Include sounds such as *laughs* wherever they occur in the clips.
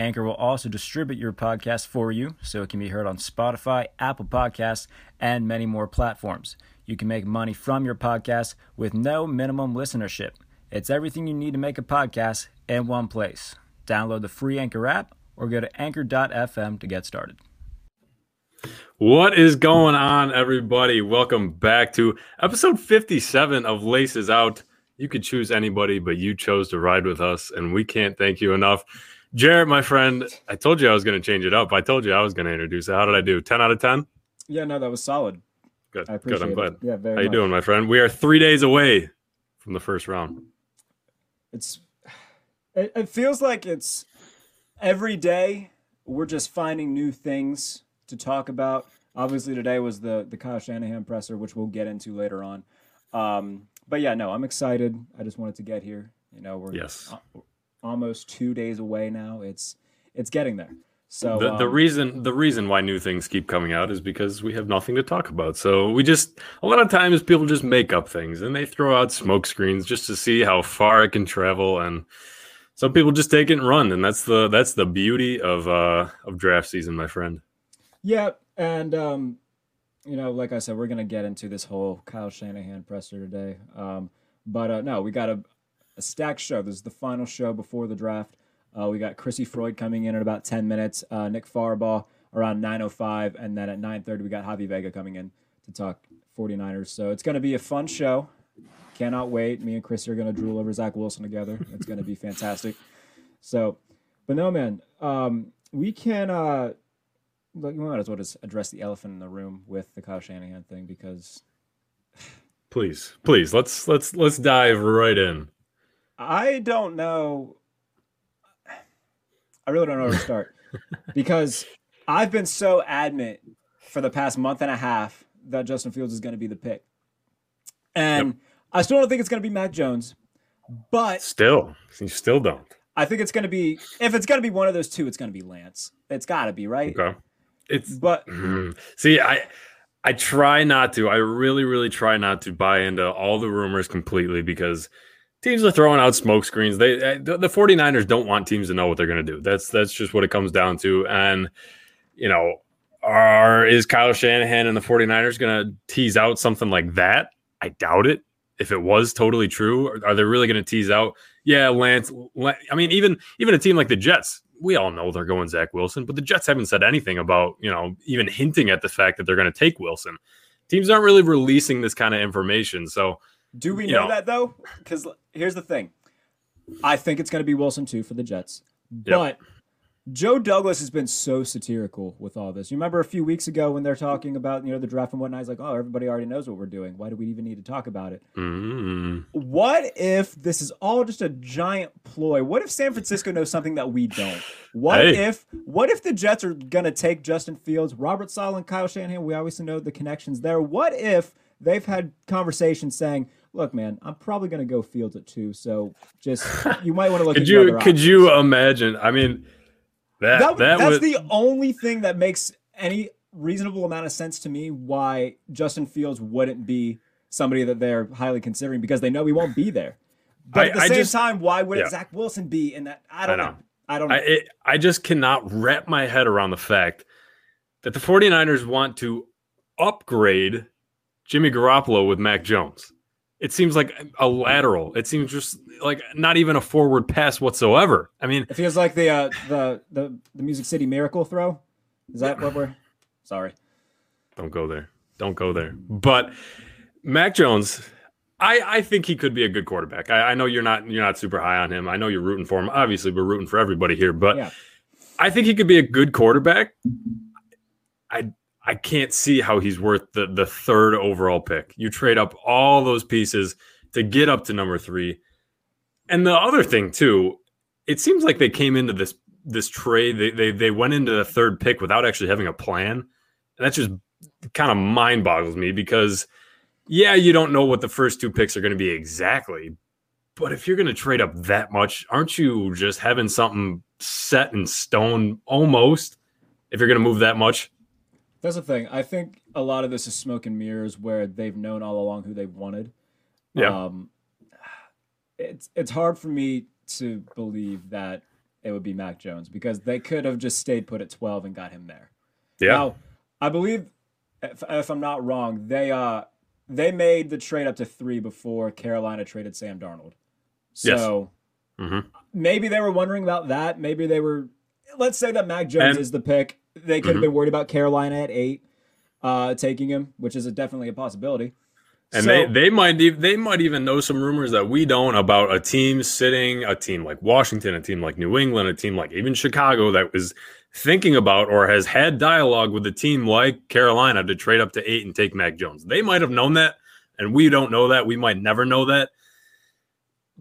Anchor will also distribute your podcast for you so it can be heard on Spotify, Apple Podcasts, and many more platforms. You can make money from your podcast with no minimum listenership. It's everything you need to make a podcast in one place. Download the free Anchor app or go to anchor.fm to get started. What is going on, everybody? Welcome back to episode 57 of Laces Out. You could choose anybody, but you chose to ride with us, and we can't thank you enough. Jared, my friend, I told you I was going to change it up. I told you I was going to introduce it. How did I do? 10 out of 10? Yeah, no, that was solid. Good. I appreciate Good. I'm glad. it. Yeah, very How you doing, my friend? We are three days away from the first round. It's it, it feels like it's every day we're just finding new things to talk about. Obviously, today was the the Kyle Shanahan presser, which we'll get into later on. Um, but yeah, no, I'm excited. I just wanted to get here. You know, we're Yes. Almost two days away now. It's it's getting there. So the, the um, reason the reason why new things keep coming out is because we have nothing to talk about. So we just a lot of times people just make up things and they throw out smoke screens just to see how far it can travel and some people just take it and run and that's the that's the beauty of uh of draft season, my friend. Yeah, and um, you know, like I said, we're gonna get into this whole Kyle Shanahan presser today. Um, but uh, no, we got a, a stacked show. This is the final show before the draft. Uh, we got Chrissy Froyd coming in at about ten minutes. Uh, Nick Farabaugh around nine oh five, and then at nine thirty we got Javi Vega coming in to talk 49ers. So it's gonna be a fun show. Cannot wait. Me and Chris are gonna drool over Zach Wilson together. It's gonna be fantastic. So, but no, man, um, we can. Uh, we might as well just address the elephant in the room with the Kyle Shanahan thing because Please, please, let's let's let's dive right in. I don't know. I really don't know where to start *laughs* because I've been so adamant for the past month and a half that Justin Fields is going to be the pick, and I still don't think it's going to be Mac Jones, but Still, you still don't. I think it's going to be if it's going to be one of those two, it's going to be Lance. It's got to be right. Okay. It's But Mhm. See, I I try not to. I really, really try not to buy into all the rumors completely because teams are throwing out smoke screens. They uh, the, the 49ers don't want teams to know what they're going to do. That's that's just what it comes down to. And you know, are is Kyle Shanahan and the 49ers going to tease out something like that? I doubt it. If it was totally true, are- they really going to tease out? Yeah, Lance. Lan- I mean, even even a team like the Jets, we all know they're going Zach Wilson, but the Jets haven't said anything about you know even hinting at the fact that they're going to take Wilson. Teams aren't really releasing this kind of information, so Do we You know know. that though? Because here's the thing. I think it's going to be Wilson too for the Jets. But Joe Douglas has been so satirical with all this. You remember a few weeks ago when they're talking about you know the draft and whatnot? He's like, "Oh, everybody already knows what we're doing. Why do we even need to talk about it?" mm, What if this is all just a giant ploy? What if San Francisco knows something that we don't? What Hey. if what if the Jets are gonna take Justin Fields, Robert Saleh, and Kyle Shanahan? We obviously know the connections there. What if they've had conversations saying, "Look, man, I'm probably gonna go Fields at two, so just *laughs* you might want to look could at your you could options." you imagine? I mean, that That, that, that's was the only thing that makes any reasonable amount of sense to me why Justin Fields wouldn't be somebody that they're highly considering because they know he won't be there. But I- at the I same just- time, why wouldn't yeah. Zach Wilson be in that? I don't I know. know. I don't know. I it, I just cannot wrap my head around the fact that the 49ers want to upgrade Jimmy Garoppolo with Mac Jones. It seems like a lateral. It seems just like not even a forward pass whatsoever. I mean, it feels like the uh, the the the Music City Miracle throw. Is that what we're? Sorry. don't go there. Don't go there. But Mac Jones, I, I think he could be a good quarterback. I, I know you're not you're not super high on him. I know you're rooting for him. Obviously, we're rooting for everybody here, but Yeah. I think he could be a good quarterback. I I can't see how he's worth the the third overall pick. You trade up all those pieces to get up to number three. And the other thing too, it seems like they came into this this trade. They they they went into the third pick without actually having a plan. And that's just kind of mind boggles me because yeah, you don't know what the first two picks are going to be exactly, but if you're going to trade up that much, aren't you just having something set in stone almost if you're going to move that much? That's the thing. I think a lot of this is smoke and mirrors where they've known all along who they've wanted. Yeah. Um, it's it's hard for me to believe that it would be Mac Jones because they could have just stayed put at 12 and got him there. Yeah. Now, I believe if, if I'm not wrong, they uh they made the trade up to 3 before Carolina traded Sam Darnold. Yes. So Mhm. maybe they were wondering about that. Maybe they were let's say that Mac Jones And- is the pick. They could have Mhm. been worried about Carolina at 8 uh taking him, which is a, definitely a possibility. And So- they, they might even they might even know some rumors that we don't about a team sitting, a team like Washington, a team like New England, a team like even Chicago that was thinking about or has had dialogue with a team like Carolina to trade up to eight and take Mac Jones. They might have known that, and we don't know that. We might never know that.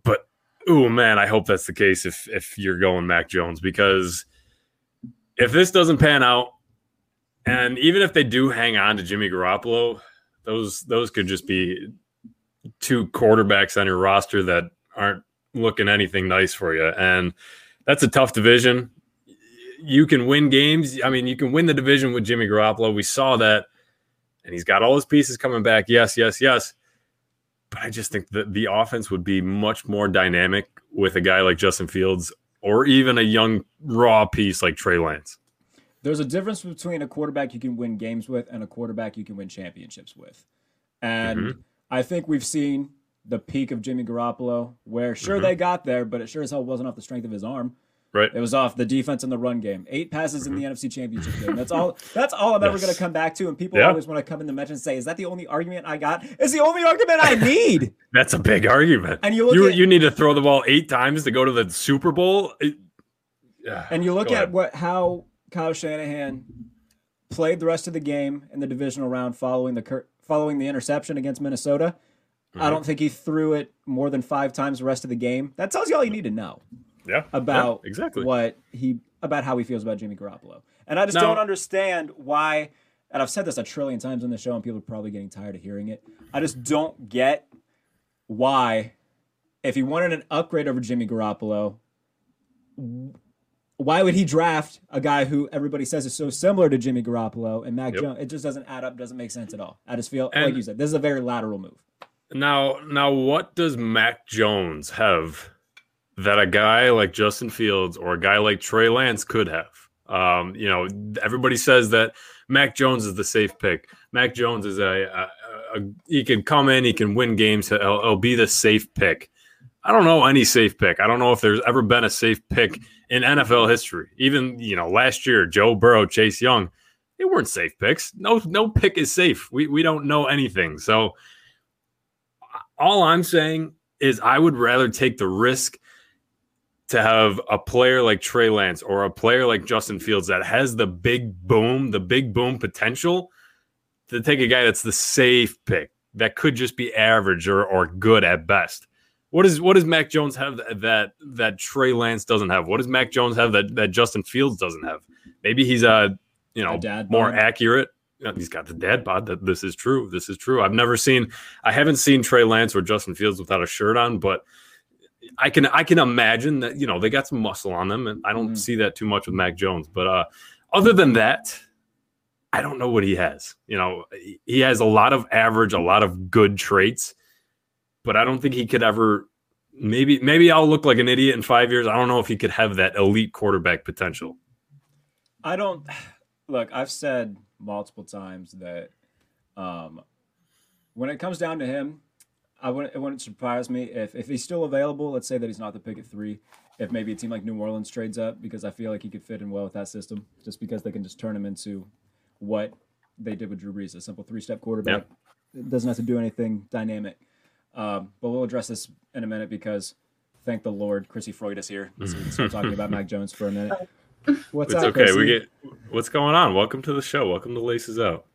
But oh man, I hope that's the case if if you're going Mac Jones because if this doesn't pan out, and even if they do hang on to Jimmy Garoppolo, those those could just be two quarterbacks on your roster that aren't looking anything nice for you. And that's a tough division. You can win games. I mean you can win the division with jimmy garoppolo. We saw that. And he's got all his pieces coming back. Yes yes yes. But i just think that the offense would be much more dynamic with a guy like justin fields or even a young raw piece like trey lance there's a difference between a quarterback you can win games with and a quarterback you can win championships with. And Mhm. I think we've seen the peak of Jimmy Garoppolo, where sure Mhm. they got there, but it sure as hell wasn't off the strength of his arm. Right It was off the defense and the run game. Eight passes in the NFC Championship game. That's all. That's all I'm ever going to come back to. And people Yeah. always want to come in the mention and say, "Is that the only argument I got?" Is the only argument I need. *laughs* that's a big argument And you look you, at- you need to throw the ball eight times to go to the super bowl It- yeah, And you look go at ahead. what how Kyle Shanahan played the rest of the game in the divisional round following the cur- following the interception against Minnesota. I Mhm. don't think he threw it more than five times the rest of the game. That tells you all you need to know yeah about yeah, exactly what he about how he feels about Jimmy Garoppolo. And I just don't understand why. And I've said this a trillion times on the show, and people are probably getting tired of hearing it. I just don't get why, if he wanted an upgrade over Jimmy Garoppolo, why would he draft a guy who everybody says is so similar to Jimmy Garoppolo and Mac Yep. Jones? It just doesn't add up. Doesn't make sense at all. I just feel like you said this is a very lateral move. Now, now, what does Mac Jones have that a guy like Justin Fields or a guy like Trey Lance could have? Um, you know, everybody says that Mac Jones is the safe pick. Mac Jones is a, a, a he can come in, he can win games. He'll, he'll be the safe pick. I don't know any safe pick. I don't know if there's ever been a safe pick in NFL history. Even you know, last year, Joe Burrow, Chase Young, they weren't safe picks. No, no pick is safe. We we don't know anything. So all I'm saying is I would rather take the risk to have a player like Trey Lance or a player like Justin Fields that has the big boom, the big boom potential to take a guy that's the safe pick that could just be average or, or good at best. What is what does Mac Jones have that, that that Trey Lance doesn't have? What does Mac Jones have that, that Justin Fields doesn't have? Maybe he's a you know A more bod. accurate. He's got the dad bod. That this is true. This is true. I've never seen. I haven't seen Trey Lance or Justin Fields without a shirt on, but I can I can imagine that you know they got some muscle on them, and I don't Mhm. see that too much with Mac Jones. But uh, other than that, I don't know what he has. You know, he- he has a lot of average, a lot of good traits, but I don't think he could ever. Maybe maybe I'll look like an idiot in five years. I don't know if he could have that elite quarterback potential. I don't look. I've said multiple times that um, when it comes down to him, I wouldn't. It wouldn't surprise me if if he's still available. Let's say that he's not the pick at three. If maybe a team like New Orleans trades up because I feel like he could fit in well with that system, just because they can just turn him into what they did with Drew Brees, a simple three-step quarterback. It doesn't have to do anything dynamic. Um, but we'll address this in a minute because, thank the Lord, Chrissy Froyd is here. So we can start talking about Mac Jones for a minute. *laughs* What's It's up, okay. We get what's going on. Welcome to the show. Welcome to Laces Out.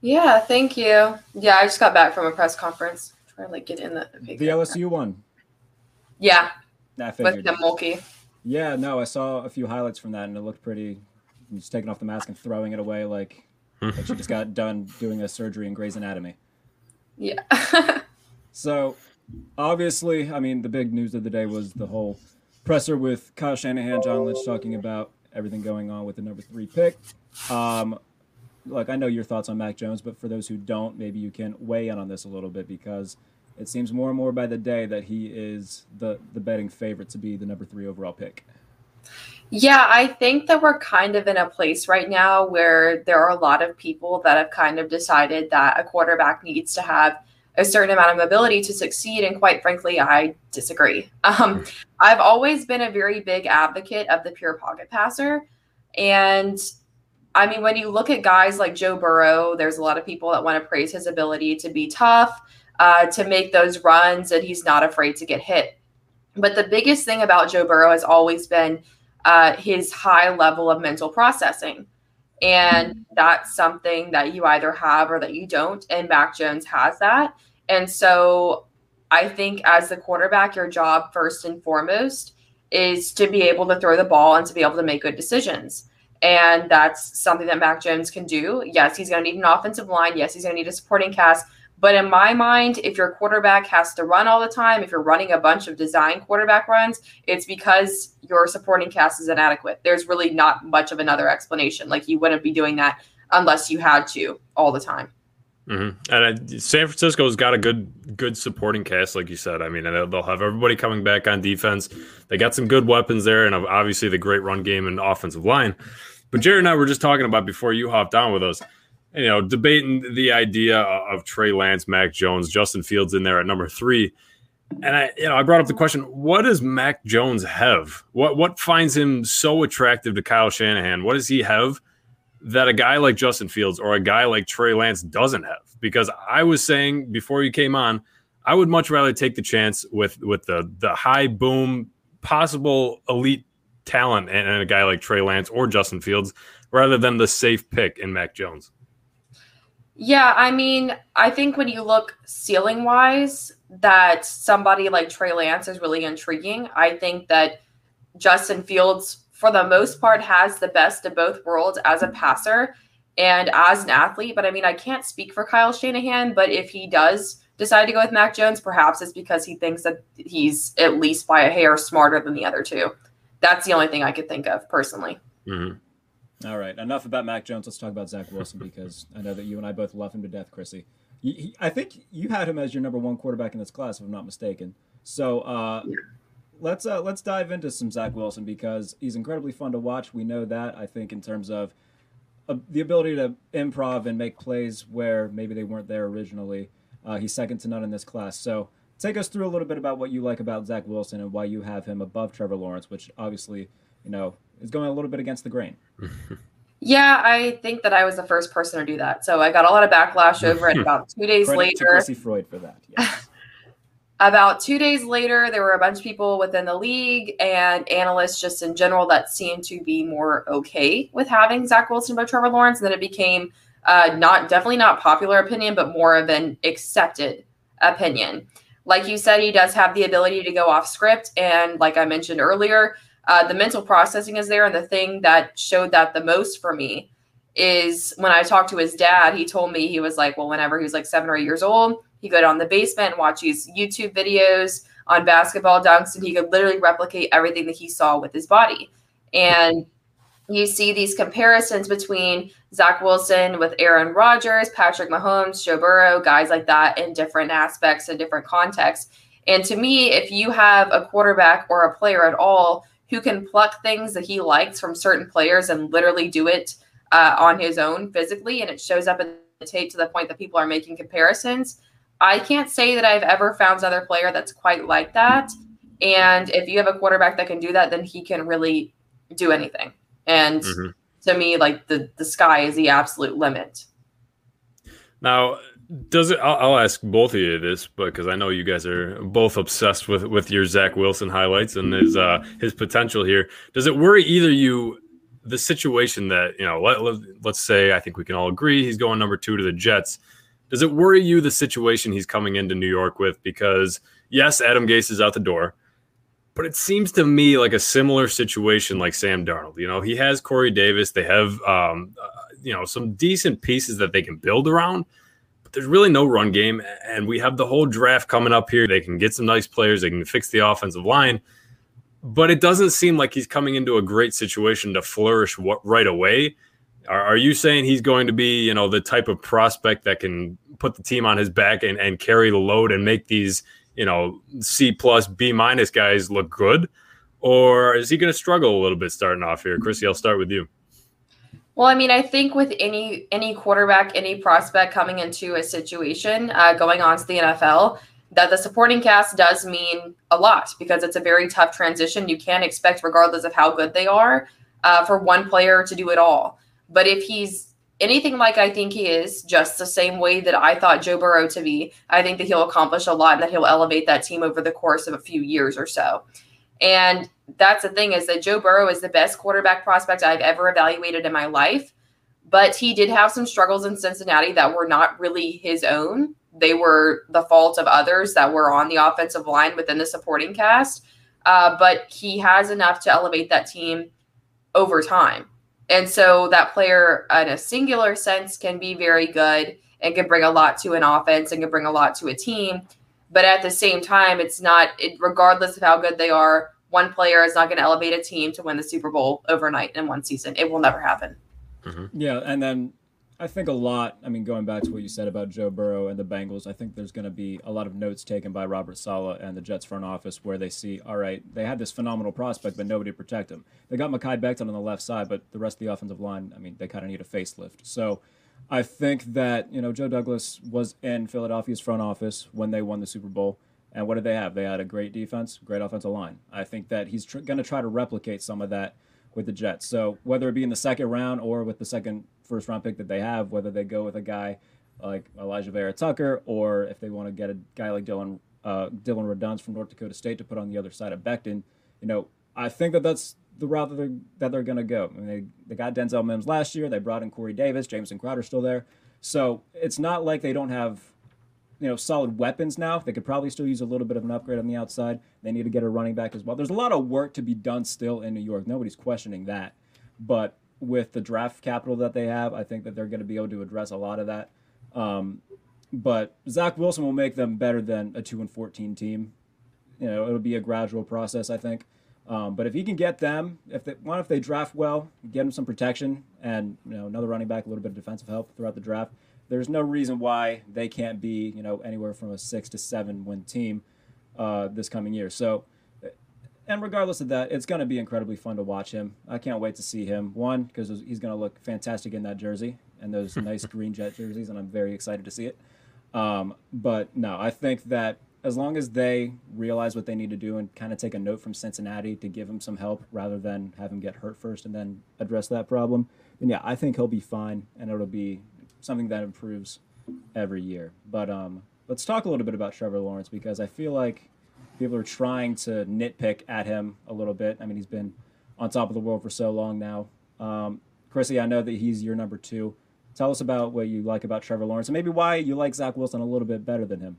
Yeah, thank you. Yeah, I just got back from a press conference. Trying to like get in the okay, The good. LSU one. Yeah, I with the Mulkey. Yeah, no, I saw a few highlights from that, and it looked pretty. He's taking off the mask and throwing it away like *laughs* like she just got done doing a surgery in Grey's Anatomy. Yeah. *laughs* So, obviously, I mean, the big news of the day was the whole presser with Kyle Shanahan, John Lynch talking about everything going on with the number three pick. Um, look, I know your thoughts on Mac Jones, but for those who don't, maybe you can weigh in on this a little bit because it seems more and more by the day that he is the the betting favorite to be the number three overall pick. Yeah, I think that we're kind of in a place right now where there are a lot of people that have kind of decided that a quarterback needs to have a certain amount of mobility to succeed. And quite frankly, I disagree. Um, I've always been a very big advocate of the pure pocket passer. And I mean, when you look at guys like Joe Burrow, there's a lot of people that want to praise his ability to be tough, uh, to make those runs, and he's not afraid to get hit. But the biggest thing about Joe Burrow has always been uh, his high level of mental processing. And that's something that you either have or that you don't. And Mac Jones has that. And so I think as the quarterback, your job first and foremost is to be able to throw the ball and to be able to make good decisions. And that's something that Mac Jones can do. Yes, he's going to need an offensive line. Yes, he's going to need a supporting cast. But in my mind, if your quarterback has to run all the time, if you're running a bunch of design quarterback runs, it's because your supporting cast is inadequate. There's really not much of another explanation. Like you wouldn't be doing that unless you had to all the time. Mm-hmm. And uh, San Francisco's got a good good supporting cast, like you said. I mean, they'll have everybody coming back on defense. They got some good weapons there, and obviously the great run game and offensive line. But Jared and I were just talking about before you hopped on with us, you know, debating the idea of Trey Lance, Mac Jones, Justin Fields in there at number three. And I, you know, I brought up the question: What does Mac Jones have? What what finds him so attractive to Kyle Shanahan? What does he have that a guy like Justin Fields or a guy like Trey Lance doesn't have. Because I was saying before you came on, I would much rather take the chance with with the the high boom possible elite talent and, a guy like Trey Lance or Justin Fields rather than the safe pick in Mac Jones. Yeah, I mean, I think when you look ceiling wise, that somebody like Trey Lance is really intriguing. I think that Justin Fields for the most part has the best of both worlds as a passer and as an athlete. But I mean, I can't speak for Kyle Shanahan, but if he does decide to go with Mac Jones, perhaps it's because he thinks that he's at least by a hair smarter than the other two. That's the only thing I could think of personally. Mm-hmm. All right, enough about Mac Jones. Let's talk about Zach Wilson because I know that you and I both love him to death, Chrissy. He, he, I think you had him as your number one quarterback in this class, if I'm not mistaken. So, uh, yeah let's uh, let's dive into some Zach Wilson because he's incredibly fun to watch. We know that. I think in terms of uh, the ability to improv and make plays where maybe they weren't there originally, uh, he's second to none in this class. So take us through a little bit about what you like about Zach Wilson and why you have him above Trevor Lawrence, which obviously you know is going a little bit against the grain. *laughs* Yeah, I think that I was the first person to do that. So I got a lot of backlash over it *laughs* about two days Credit later. To Chrissy Froyd for that. *laughs* About two days later, there were a bunch of people within the league and analysts just in general that seemed to be more okay with having Zach Wilson above Trevor Lawrence. And then it became uh, not definitely not popular opinion, but more of an accepted opinion. Like you said, he does have the ability to go off script. And like I mentioned earlier, uh, the mental processing is there. And the thing that showed that the most for me is when I talked to his dad, he told me he was like, well, whenever he was like seven or eight years old, he go down the basement and watch these YouTube videos on basketball dunks, and he could literally replicate everything that he saw with his body. And you see these comparisons between Zach Wilson with Aaron Rodgers, Patrick Mahomes, Joe Burrow, guys like that in different aspects and different contexts. And to me, if you have a quarterback or a player at all who can pluck things that he likes from certain players and literally do it uh, on his own physically, and it shows up in the tape to the point that people are making comparisons, I can't say that I've ever found another player that's quite like that. And if you have a quarterback that can do that, then he can really do anything. And mm-hmm. to me, like the the sky is the absolute limit. Now, does it? I'll, I'll ask both of you this, but because I know you guys are both obsessed with with your Zach Wilson highlights and his uh, his potential here. Does it worry either you the situation that you know? Let, let let's say I think we can all agree he's going number two to the Jets does it worry you the situation he's coming into New York with? Because yes, Adam Gase is out the door, but it seems to me like a similar situation like Sam Darnold. You know, he has Corey Davis. They have, um, uh, you know, some decent pieces that they can build around, but there's really no run game. And we have the whole draft coming up here. They can get some nice players. They can fix the offensive line, but it doesn't seem like he's coming into a great situation to flourish what, right away. Are, are you saying he's going to be, you know, the type of prospect that can put the team on his back and, and carry the load and make these – you know C plus B minus guys look good, or is he going to struggle a little bit starting off here? Chrissy, I'll start with you. Well, I mean, I think with any any quarterback, any prospect coming into a situation, uh, going on to the NFL, that the supporting cast does mean a lot because it's a very tough transition. You can't expect, regardless of how good they are, uh, for one player to do it all. But if he's anything like I think he is, just the same way that I thought Joe Burrow to be, I think that he'll accomplish a lot and that he'll elevate that team over the course of a few years or so. And that's the thing is that Joe Burrow is the best quarterback prospect I've ever evaluated in my life. But he did have some struggles in Cincinnati that were not really his own. They were the fault of others that were on the offensive line within the supporting cast. Uh, but he has enough to elevate that team over time. And so that player, in a singular sense, can be very good and can bring a lot to an offense and can bring a lot to a team. But at the same time, it's not, it, regardless of how good they are, one player is not going to elevate a team to win the Super Bowl overnight in one season. It will never happen. Mm-hmm. Yeah. And then I think a lot. I mean, going back to what you said about Joe Burrow and the Bengals, I think there's going to be a lot of notes taken by Robert Saleh and the Jets front office where they see, all right, they had this phenomenal prospect, but nobody protect him. They got Mekhi Becton on the left side, but the rest of the offensive line, I mean, they kind of need a facelift. So I think that you know Joe Douglas was in Philadelphia's front office when they won the Super Bowl. And what did they have? They had a great defense, great offensive line. I think that he's tr- going to try to replicate some of that with the Jets. So whether it be in the second round or with the second first round pick that they have, whether they go with a guy like Alijah Vera-Tucker or if they want to get a guy like Dylan uh, Dillon Radunz from North Dakota State to put on the other side of Becton, you know, I think that that's the route that they're, that they're going to go. I mean, they, they got Denzel Mims last year. They brought in Corey Davis. Jamison Crowder's still there. So it's not like they don't have, you know, solid weapons now. They could probably still use a little bit of an upgrade on the outside. They need to get a running back as well. There's a lot of work to be done still in New York. Nobody's questioning that. But with the draft capital that they have, I think that they're going to be able to address a lot of that. Um, but Zach Wilson will make them better than a two and fourteen team. You know, it'll be a gradual process, I think. Um, but if he can get them, if they one, if they draft well, get them some protection, and you know another running back, a little bit of defensive help throughout the draft, there's no reason why they can't be you know anywhere from a six to seven win team uh, this coming year. So and regardless of that, it's going to be incredibly fun to watch him. I can't wait to see him. One, because he's going to look fantastic in that jersey and those *laughs* nice green jet jerseys, and I'm very excited to see it. Um, but no, I think that as long as they realize what they need to do and kind of take a note from Cincinnati to give him some help rather than have him get hurt first and then address that problem, then yeah, I think he'll be fine and it'll be something that improves every year. But um, let's talk a little bit about Trevor Lawrence because I feel like people are trying to nitpick at him a little bit. I mean, he's been on top of the world for so long now. Um, Chrissy, I know that he's your number two. Tell us about what you like about Trevor Lawrence and maybe why you like Zach Wilson a little bit better than him.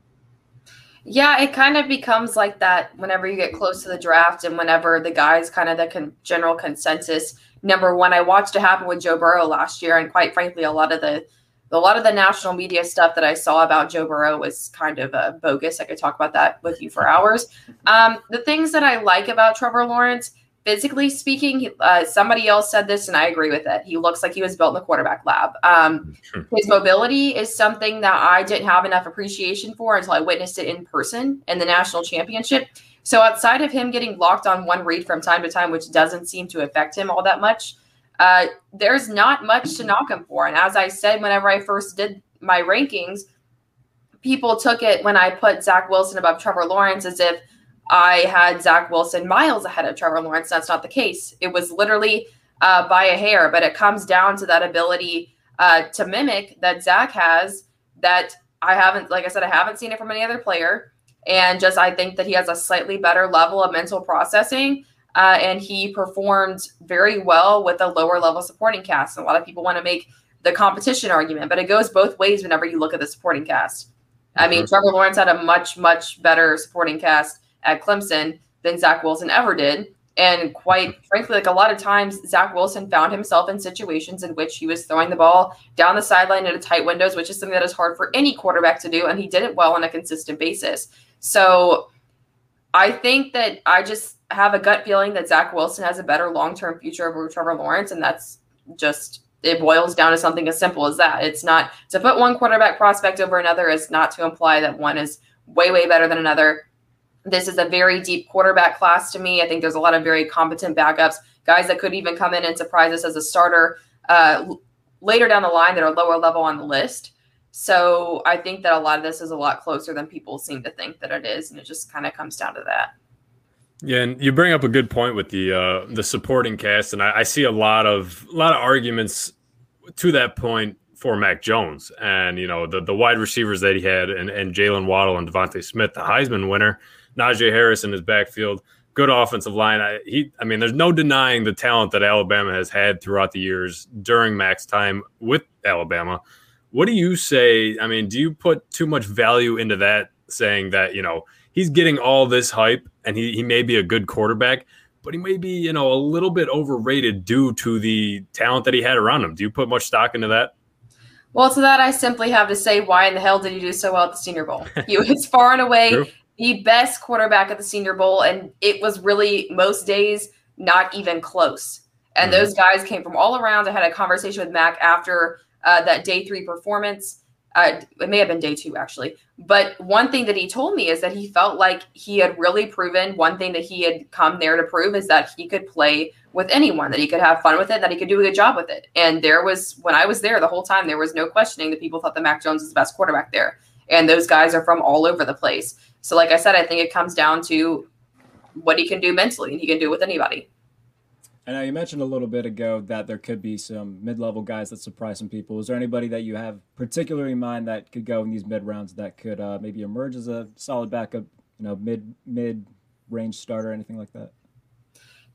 Yeah, it kind of becomes like that whenever you get close to the draft and whenever the guys kind of the con- general consensus. Number one, I watched it happen with Joe Burrow last year, and quite frankly, a lot of the a lot of the national media stuff that I saw about Joe Burrow was kind of uh, bogus. I could talk about that with you for hours. Um, the things that I like about Trevor Lawrence, physically speaking, uh, somebody else said this and I agree with it. He looks like he was built in the quarterback lab. Um, *laughs* his mobility is something that I didn't have enough appreciation for until I witnessed it in person in the national championship. So outside of him getting locked on one read from time to time, which doesn't seem to affect him all that much, uh, there's not much to knock him for. And as I said, whenever I first did my rankings, people took it when I put Zach Wilson above Trevor Lawrence as if I had Zach Wilson miles ahead of Trevor Lawrence. That's not the case. It was literally uh, by a hair, but it comes down to that ability uh, to mimic that Zach has that I haven't, like I said, I haven't seen it from any other player. And just I think that he has a slightly better level of mental processing uh, and he performed very well with a lower level supporting cast. And a lot of people want to make the competition argument, but it goes both ways whenever you look at the supporting cast. I mean, mm-hmm. Trevor Lawrence had a much, much better supporting cast at Clemson than Zach Wilson ever did. And quite frankly, like a lot of times, Zach Wilson found himself in situations in which he was throwing the ball down the sideline into tight windows, which is something that is hard for any quarterback to do. And he did it well on a consistent basis. So I think that I just have a gut feeling that Zach Wilson has a better long term future over Trevor Lawrence. And that's just, it boils down to something as simple as that. It's not to put one quarterback prospect over another, is not to imply that one is way, way better than another. This is a very deep quarterback class to me. I think there's a lot of very competent backups, guys that could even come in and surprise us as a starter uh, later down the line that are lower level on the list. So I think that a lot of this is a lot closer than people seem to think that it is, and it just kind of comes down to that. Yeah, and you bring up a good point with the uh, the supporting cast, and I, I see a lot of a lot of arguments to that point for Mac Jones, and you know the the wide receivers that he had, and and Jaylen Waddle and DeVonta Smith, the Heisman winner, Najee Harris in his backfield, good offensive line. I, he, I mean, there's no denying the talent that Alabama has had throughout the years during Mac's time with Alabama. What do you say? I mean, do you put too much value into that, saying that, you know, he's getting all this hype and he, he may be a good quarterback, but he may be, you know, a little bit overrated due to the talent that he had around him? Do you put much stock into that? Well, to that, I simply have to say, why in the hell did he do so well at the Senior Bowl? *laughs* He was far and away True. the best quarterback at the Senior Bowl, and it was really most days not even close. And mm-hmm. those guys came from all around. I had a conversation with Mac after uh, that day three performance. Uh, it may have been day two actually, but one thing that he told me is that he felt like he had really proven one thing that he had come there to prove is that he could play with anyone, that he could have fun with it, that he could do a good job with it. And there was when I was there the whole time, there was no questioning that people thought that Mac Jones was the best quarterback there. And those guys are from all over the place. So, like I said, I think it comes down to what he can do mentally, and he can do it with anybody. I know you mentioned a little bit ago that there could be some mid-level guys that surprise some people. Is there anybody that you have particularly in mind that could go in these mid rounds that could uh, maybe emerge as a solid backup, you know, mid mid range starter, anything like that?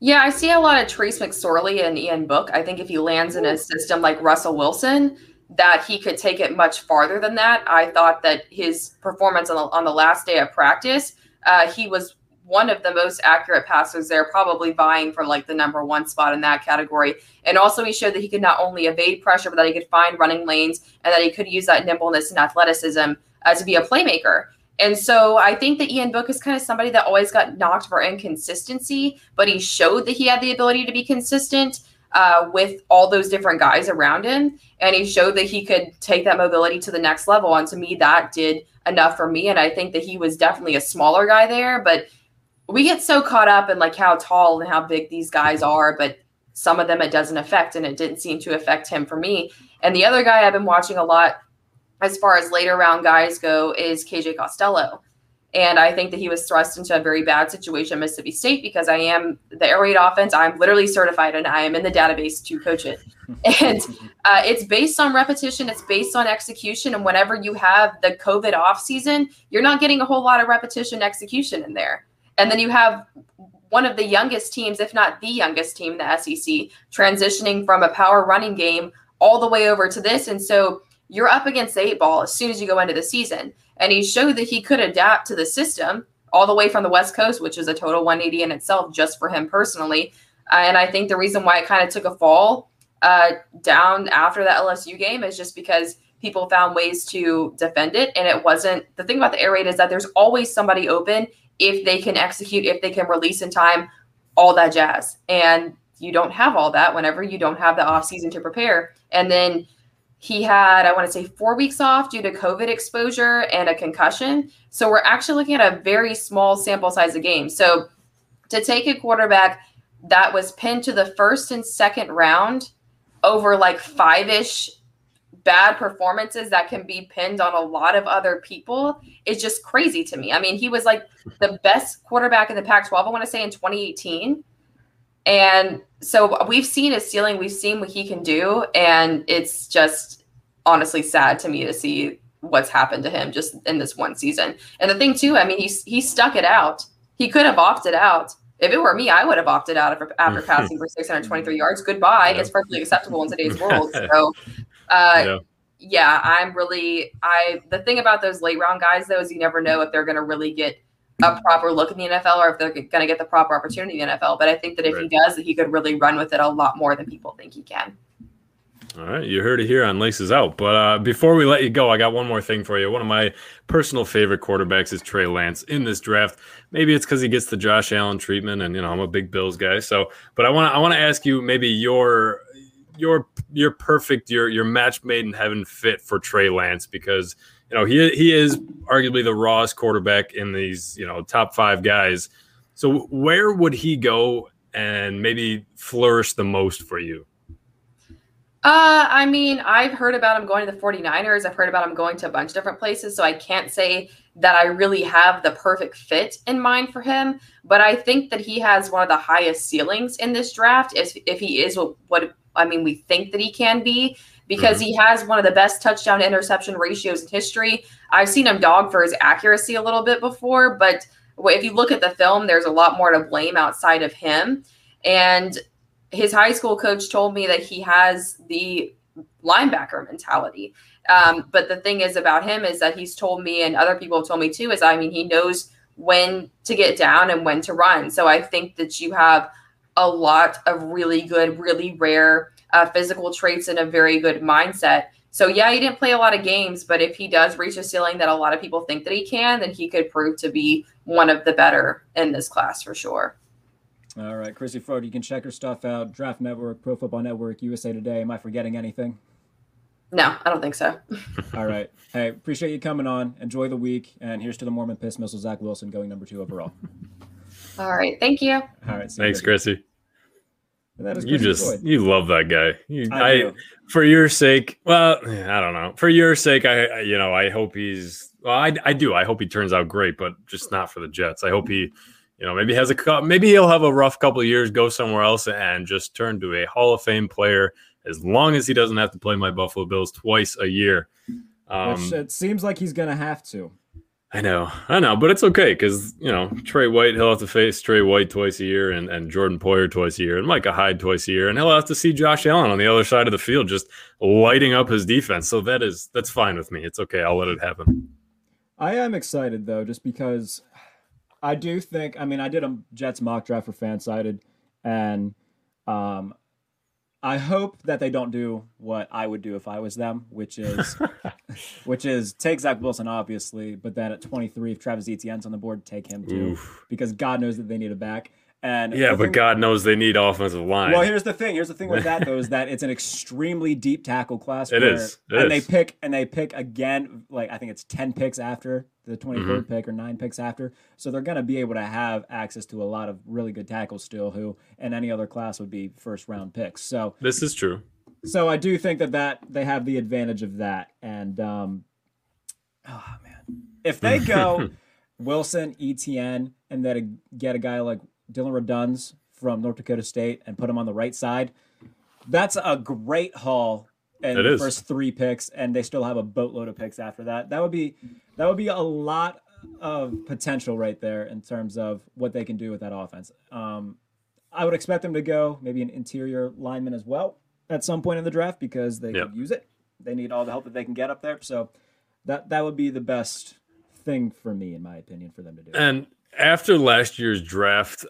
Yeah, I see a lot of Trace McSorley and Ian Book. I think if he lands in a system like Russell Wilson, that he could take it much farther than that. I thought that his performance on the, on the last day of practice, uh, he was one of the most accurate passers there, probably vying for like the number one spot in that category. And also, he showed that he could not only evade pressure, but that he could find running lanes and that he could use that nimbleness and athleticism uh, to be a playmaker. And so I think that Ian Book is kind of somebody that always got knocked for inconsistency, but he showed that he had the ability to be consistent uh, with all those different guys around him. And he showed that he could take that mobility to the next level. And to me, that did enough for me. And I think that he was definitely a smaller guy there, but we get so caught up in like how tall and how big these guys are, but some of them it doesn't affect, and it didn't seem to affect him for me. And the other guy I've been watching a lot as far as later round guys go is KJ Costello. And I think that he was thrust into a very bad situation at Mississippi State because I am the air raid offense. I'm literally certified and I am in the database to coach it. *laughs* And uh, it's based on repetition, it's based on execution. And whenever you have the COVID off season, you're not getting a whole lot of repetition execution in there. And then you have one of the youngest teams, if not the youngest team the SEC, transitioning from a power running game all the way over to this. And so you're up against the eight ball as soon as you go into the season. And he showed that he could adapt to the system all the way from the West Coast, which is a total 180 in itself just for him personally. Uh, and I think the reason why it kind of took a fall uh, down after that LSU game is just because people found ways to defend it. And it wasn't the thing about the air raid is that there's always somebody open if they can execute, if they can release in time, all that jazz. And you don't have all that whenever you don't have the off season to prepare. And then he had, I want to say, four weeks off due to COVID exposure and a concussion. So we're actually looking at a very small sample size of games. So to take a quarterback that was pinned to the first and second round over like five ish bad performances that can be pinned on a lot of other people is just crazy to me. I mean, he was like the best quarterback in the Pac 12, I want to say, in 2018. And so we've seen his ceiling, we've seen what he can do. And it's just honestly sad to me to see what's happened to him just in this one season. And the thing, too, I mean, he, he stuck it out. He could have opted out. If it were me, I would have opted out after, after *laughs* passing for 623 yards. Goodbye. Yeah. It's perfectly acceptable in today's world. *laughs* So uh, yeah. yeah, I'm really I. The thing about those late round guys though is you never know if they're going to really get a proper look in the NFL or if they're going to get the proper opportunity in the NFL. But I think that if right. he does, that he could really run with it a lot more than people think he can. All right, you heard it here on Laces Out. But uh, before we let you go, I got one more thing for you. One of my personal favorite quarterbacks is Trey Lance in this draft. Maybe it's because he gets the Josh Allen treatment, and you know I'm a big Bills guy. So, but I want to I want to ask you maybe your your your perfect You're you're match made in heaven fit for Trey Lance because you know he he is arguably the rawest quarterback in these you know top five guys. So where would he go and maybe flourish the most for you? Uh, I mean, I've heard about him going to the 49ers. I've heard about him going to a bunch of different places. So I can't say that I really have the perfect fit in mind for him. But I think that he has one of the highest ceilings in this draft if, if he is what, what I mean, we think that he can be because mm-hmm. he has one of the best touchdown interception ratios in history. I've seen him dog for his accuracy a little bit before, but if you look at the film, there's a lot more to blame outside of him. And his high school coach told me that he has the linebacker mentality. Um, but the thing is about him is that he's told me, and other people have told me too, is I mean, he knows when to get down and when to run. So I think that you have a lot of really good, really rare uh, physical traits and a very good mindset. So yeah, he didn't play a lot of games, but if he does reach a ceiling that a lot of people think that he can, then he could prove to be one of the better in this class for sure. All right, Chrissy Froyd, you can check her stuff out. Draft Network, Pro Football Network, USA Today. Am I forgetting anything? No, I don't think so. *laughs* All right. Hey, appreciate you coming on. Enjoy the week. And here's to the Mormon Piss Missile, Zach Wilson, going number two overall. *laughs* All right. Thank you. All right. Thanks, Chrissy. you just you love that guy. You, I, I for your sake. Well, I don't know. For your sake, I you know I hope he's. Well, I I do. I hope he turns out great, but just not for the Jets. I hope he you know, maybe has a maybe he'll have a rough couple of years, go somewhere else, and just turn to a Hall of Fame player. As long as he doesn't have to play my Buffalo Bills twice a year, um, which it seems like he's going to have to. I know, I know, but it's okay because you know Trey White he'll have to face Trey White twice a year, and, and Jordan Poyer twice a year, and Micah Hyde twice a year, and he'll have to see Josh Allen on the other side of the field just lighting up his defense. So that is that's fine with me. It's okay. I'll let it happen. I am excited though, just because I do think. I mean, I did a Jets mock draft for Fansided, and um, I hope that they don't do what I would do if I was them, which is, *laughs* which is take Zach Wilson, obviously, but then at 23, if Travis Etienne's on the board, take him too, Oof. because God knows that they need a back. And yeah, but God knows they need offensive line. Well, here's the thing. Here's the thing with that though is that it's an extremely deep tackle class. *laughs* It is. It and is. they pick and they pick again. Like I think it's ten picks after the 23rd mm-hmm. pick or nine picks after. So they're going to be able to have access to a lot of really good tackles still, who in any other class would be first round picks. So this is true. So I do think that that they have the advantage of that. And um, oh man, if they go *laughs* Wilson, Etienne, and then get a guy like Dillon Radunz from North Dakota State and put him on the right side, that's a great haul and the first three picks, and they still have a boatload of picks after that. That would be that would be a lot of potential right there in terms of what they can do with that offense. Um, I would expect them to go maybe an interior lineman as well at some point in the draft because they yep. could use it. They need all the help that they can get up there. So that that would be the best thing for me, in my opinion, for them to do. And after last year's draft,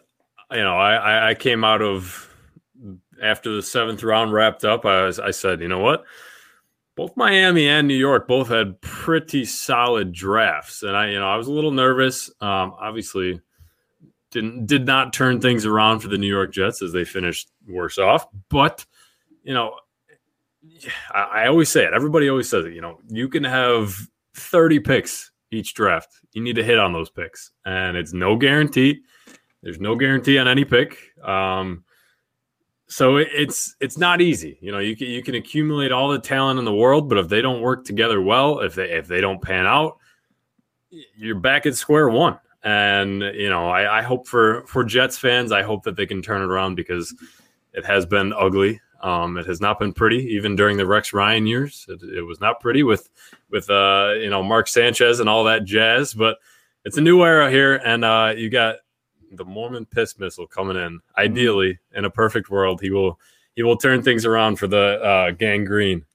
you know, I I came out of after the seventh round wrapped up, I was, I said, you know what? Both Miami and New York both had pretty solid drafts, and I, you know, I was a little nervous. Um, obviously, didn't did not turn things around for the New York Jets as they finished worse off. But you know, I, I always say it. Everybody always says it. You know, you can have thirty picks each draft. You need to hit on those picks, and it's no guarantee. There's no guarantee on any pick. Um, so it's it's not easy. You know, you can you can accumulate all the talent in the world, but if they don't work together well, if they if they don't pan out, you're back at square one. And you know, I, I hope for for Jets fans, I hope that they can turn it around because it has been ugly. Um, it has not been pretty, even during the Rex Ryan years. It, it was not pretty with with uh, you know Mark Sanchez and all that jazz. But it's a new era here, and uh, you got the Mormon piss missile coming in. Ideally, in a perfect world, he will he will turn things around for the uh, gang green.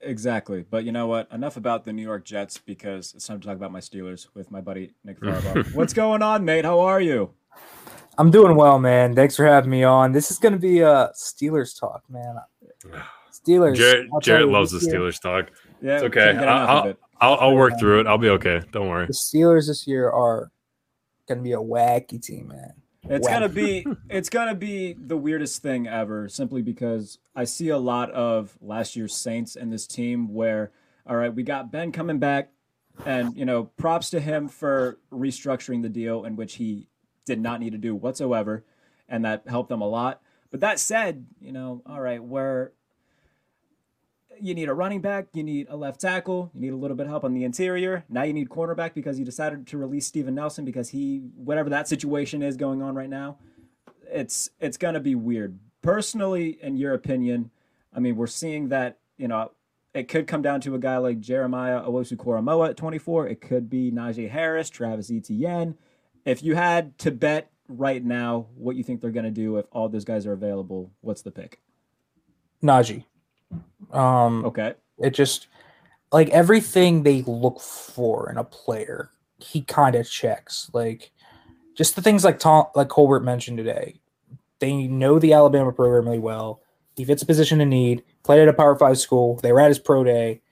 Exactly. But you know what? Enough about the New York Jets because it's time to talk about my Steelers with my buddy Nick Farabaugh. *laughs* What's going on, mate? How are you? I'm doing well, man. Thanks for having me on. This is going to be a Steelers talk, man. Steelers. Jared, I'll Jared loves the this year- Steelers talk. Yeah, It's okay. can't get enough of I'll, it. I'll, I'll work through it. I'll be okay. Don't worry. The Steelers this year are to be a wacky team, man. It's Wow. gonna be *laughs* it's gonna be the weirdest thing ever, simply because I see a lot of last year's Saints in this team where, all right, we got Ben coming back, and you know, props to him for restructuring the deal in which he did not need to do whatsoever, and that helped them a lot. But that said, you know, all right, where you need a running back, you need a left tackle, you need a little bit of help on the interior. Now you need cornerback because you decided to release Steven Nelson because he whatever that situation is going on right now, it's it's gonna be weird. Personally, in your opinion, I mean, we're seeing that, you know, it could come down to a guy like Jeremiah Owusu-Koramoah at 24. It could be Najee Harris, Travis Etienne. If you had to bet right now what you think they're gonna do if all those guys are available, what's the pick? Najee. Um, Okay. It just like everything they look for in a player, he kind of checks. Like just the things like Tom, like Colbert mentioned today. They know the Alabama program really well. He fits a position in need. Played at a Power Five school. They were at his pro day.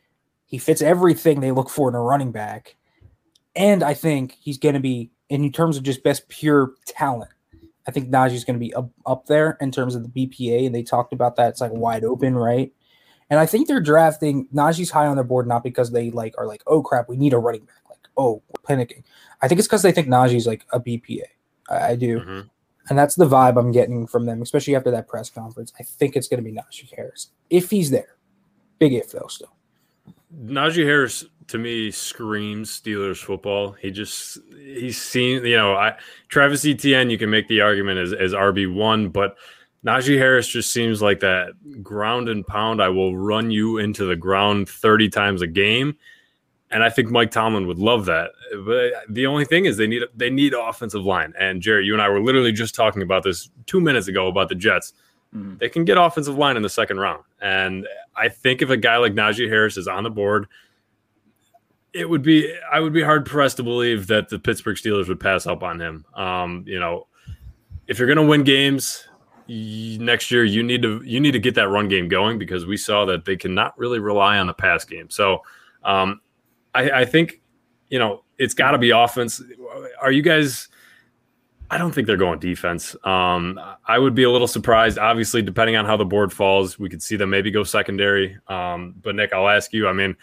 He fits everything they look for in a running back. And I think he's going to be, in terms of just best pure talent, I think Najee's going to be up, up there in terms of the BPA. And they talked about that. It's like wide open, right? And I think they're drafting Najee's high on their board not because they like are like, oh crap, we need a running back. Like, oh, we're panicking. I think it's because they think Najee's like a BPA. I, I do. Mhm. And that's the vibe I'm getting from them, especially after that press conference. I think it's going to be Najee Harris if he's there. Big if though, still. Najee Harris to me screams Steelers football. He just he's seen you know I Travis Etienne you can make the argument as as RB one, but Najee Harris just seems like that ground and pound. I will run you into the ground thirty times a game, and I think Mike Tomlin would love that. But the only thing is they need they need offensive line. And Jerry, you and I were literally just talking about this two minutes ago about the Jets Mhm. they can get offensive line in the second round. And I think if a guy like Najee Harris is on the board, it would be I would be hard pressed to believe that the Pittsburgh Steelers would pass up on him. Um, you know, if you're going to win games next year, you need to you need to get that run game going because we saw that they cannot really rely on the pass game. So um, I, I think you know it's got to be offense. Are you guys? I don't think they're going defense. Um, I would be a little surprised. Obviously, depending on how the board falls, we could see them maybe go secondary. Um, but Nick, I'll ask you. I mean,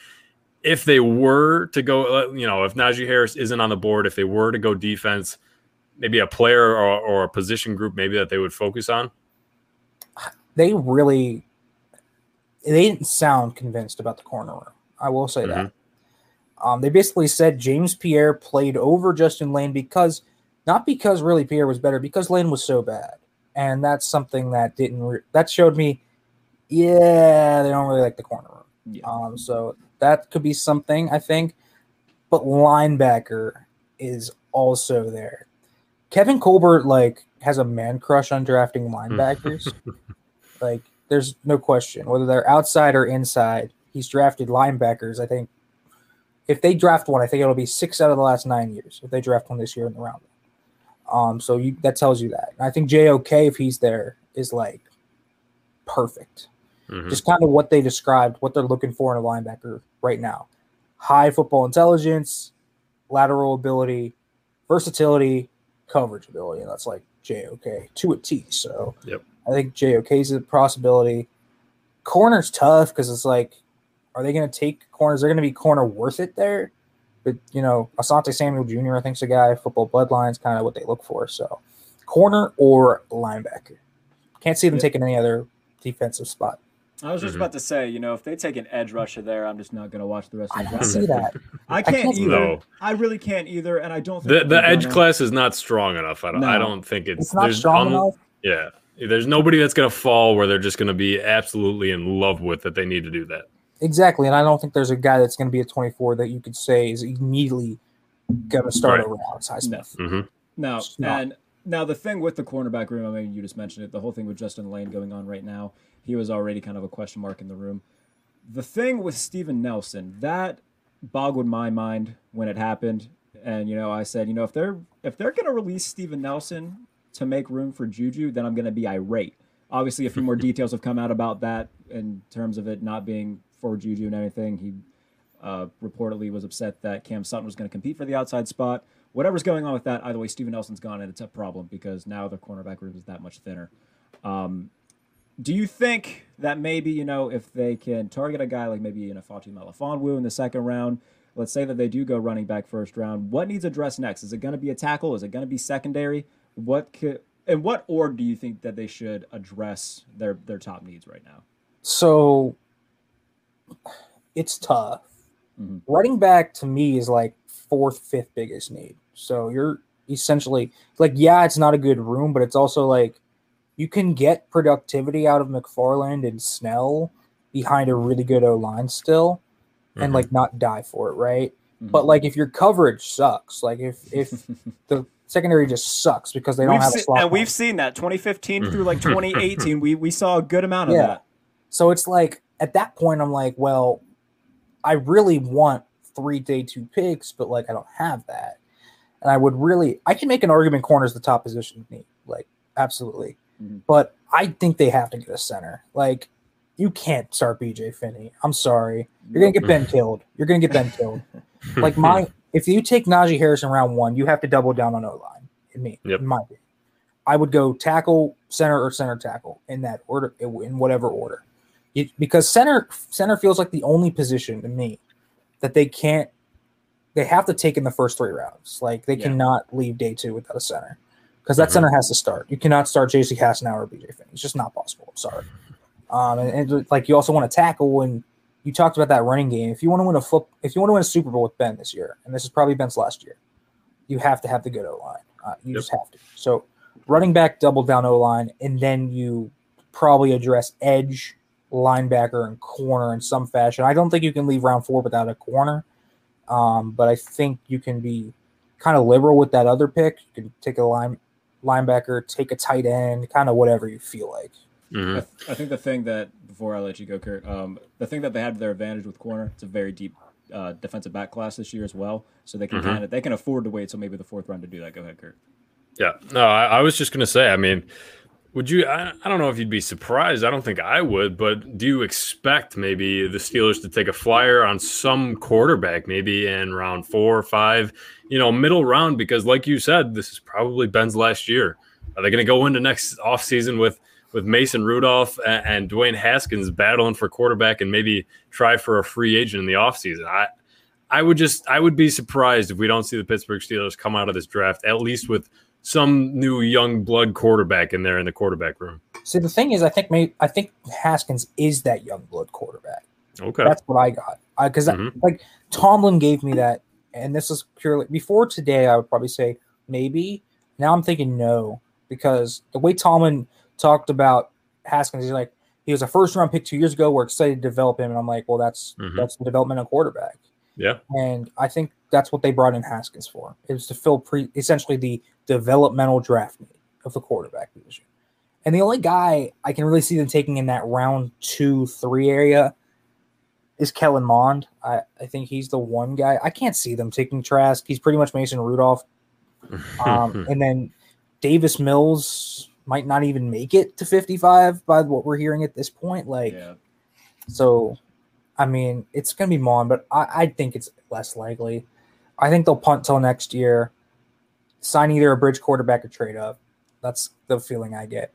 if they were to go, uh, you know, if Najee Harris isn't on the board, if they were to go defense, maybe a player or, or a position group, maybe that they would focus on. They really they didn't sound convinced about the corner room. I will say that. Um, they basically said James Pierre played over Justin Layne because not because really Pierre was better, because Layne was so bad, and that's something that didn't re- that showed me, yeah, they don't really like the corner room. Yeah. Um, so that could be something I think, but linebacker is also there. Kevin Colbert like has a man crush on drafting *laughs* linebackers. Like there's no question whether they're outside or inside. He's drafted linebackers. I think if they draft one, I think it'll be six out of the last nine years. If they draft one this year in the round, um, so you that tells you that. And I think JOK if he's there is like perfect Mhm. just kind of what they described, what they're looking for in a linebacker right now. High football intelligence, lateral ability, versatility, coverage ability. And that's like JOK to a T. So Yep. I think JOK is a possibility. Corner's tough because it's like, are they going to take corners? They're going to be corner worth it there. But, you know, Asante Samuel Jr., I think's a guy, football bloodlines, kind of what they look for. So corner or linebacker. Can't see them Yeah. taking any other defensive spot. I was just Mhm. about to say, you know, if they take an edge rusher there, I'm just not going to watch the rest I of the don't see that. *laughs* I can't can't- either. No. I really can't either, and I don't think The the edge gonna- class is not strong enough. I don't. I don't think it's. It's not strong un- enough. Yeah, there's nobody that's going to fall where they're just going to be absolutely in love with that they need to do that. Exactly, and I don't think there's a guy that's going to be a 24 that you could say is immediately going to start Right. over Alex Highsmith. Mm-hmm. No, It's not. and now the thing with the cornerback room, I mean, you just mentioned it. The whole thing with Justin Layne going on right now, he was already kind of a question mark in the room. the thing with Steven Nelson that boggled my mind when it happened, and you know I said, you know, if they're if they're gonna release Steven Nelson to make room for Juju, then I'm gonna be irate. Obviously, a few more *laughs* details have come out about that in terms of it not being for Juju and anything. He uh, reportedly was upset that Cam Sutton was going to compete for the outside spot. Whatever's going on with that, either way, Steven Nelson's gone, and it's a problem because now the cornerback room is that much thinner. Um, do you think that maybe you know if they can target a guy like maybe in a Fatu Melifonwu in the second round? Let's say that they do go running back first round. What needs addressed next? Is it going to be a tackle? Is it going to be secondary? What could in what order do you think that they should address their their top needs right now? So it's tough. Mhm. Running back to me is like fourth, fifth biggest need. So you're essentially like, yeah, it's not a good room, but it's also like you can get productivity out of McFarland and Snell behind a really good O line still and Mhm. like not die for it, right? Mhm. But like if your coverage sucks, like if if *laughs* the secondary just sucks because they don't we've have a seen, slot. and we've seen that 2015 through like 2018. we we saw a good amount of Yeah. that. So it's like at that point, I'm like, well, I really want three day two picks, but like I don't have that. And I would really, I can make an argument corners the top position to me, like absolutely. Mhm. But I think they have to get a center. Like you can't start BJ Finney. I'm sorry, you're gonna get Ben killed. You're gonna get Ben killed. *laughs* Like my, if you take Najee Harris in round one, you have to double down on O line. In me, Yep. in my opinion, I would go tackle, center, or center tackle in that order, in whatever order. It, because center center feels like the only position to me that they can't they have to take in the first three rounds. Like they Yeah. cannot leave day two without a center. Because that Mhm. center has to start. You cannot start JC Hassenauer or BJ Finn. It's just not possible. I'm sorry. Um, and, and like you also want to tackle and you talked about that running game. If you want to win a foot, if you want to win a Super Bowl with Ben this year, and this is probably Ben's last year, you have to have the good O line. Uh, you Yep. just have to. So running back, double down O line, and then you probably address edge, linebacker, and corner in some fashion. I don't think you can leave round four without a corner, um, but I think you can be kind of liberal with that other pick. You can take a line linebacker, take a tight end, kind of whatever you feel like. Mhm. I, th- I think the thing that before I let you go, Kurt, um, the thing that they had to their advantage with corner, it's a very deep uh, defensive back class this year as well, so they can Mhm. kind of they can afford to wait till maybe the fourth round to do that. Go ahead, Kurt. Yeah, no, I, I was just gonna say. I mean, would you? I, I don't know if you'd be surprised. I don't think I would, but do you expect maybe the Steelers to take a flyer on some quarterback, maybe in round four or five, you know, middle round? Because, like you said, this is probably Ben's last year. Are they going to go into next offseason with with Mason Rudolph and, and Dwayne Haskins battling for quarterback and maybe try for a free agent in the offseason? I I would just I would be surprised if we don't see the Pittsburgh Steelers come out of this draft at least with some new young blood quarterback in there in the quarterback room. See, the thing is, I think maybe I think Haskins is that young blood quarterback. Okay. That's what I got. Because Mhm. like Tomlin gave me that, and this is purely before today. I would probably say maybe. Now I'm thinking no because the way Tomlin talked about Haskins, he's like he was a first round pick two years ago. We're excited to develop him, and I'm like, well, that's Mhm. that's the development of quarterback. Yeah. And I think that's what they brought in Haskins for. It was to fill pre essentially the developmental draft need of the quarterback position. And the only guy I can really see them taking in that round two, three area is Kellen Mond. I, I think he's the one guy. I can't see them taking Trask. He's pretty much Mason Rudolph. *laughs* Um, and then Davis Mills might not even make it to 55 by what we're hearing at this point. Like, Yeah, so, I mean, it's going to be Mon, but I, I think it's less likely. I think they'll punt till next year, sign either a bridge quarterback or trade up. That's the feeling I get.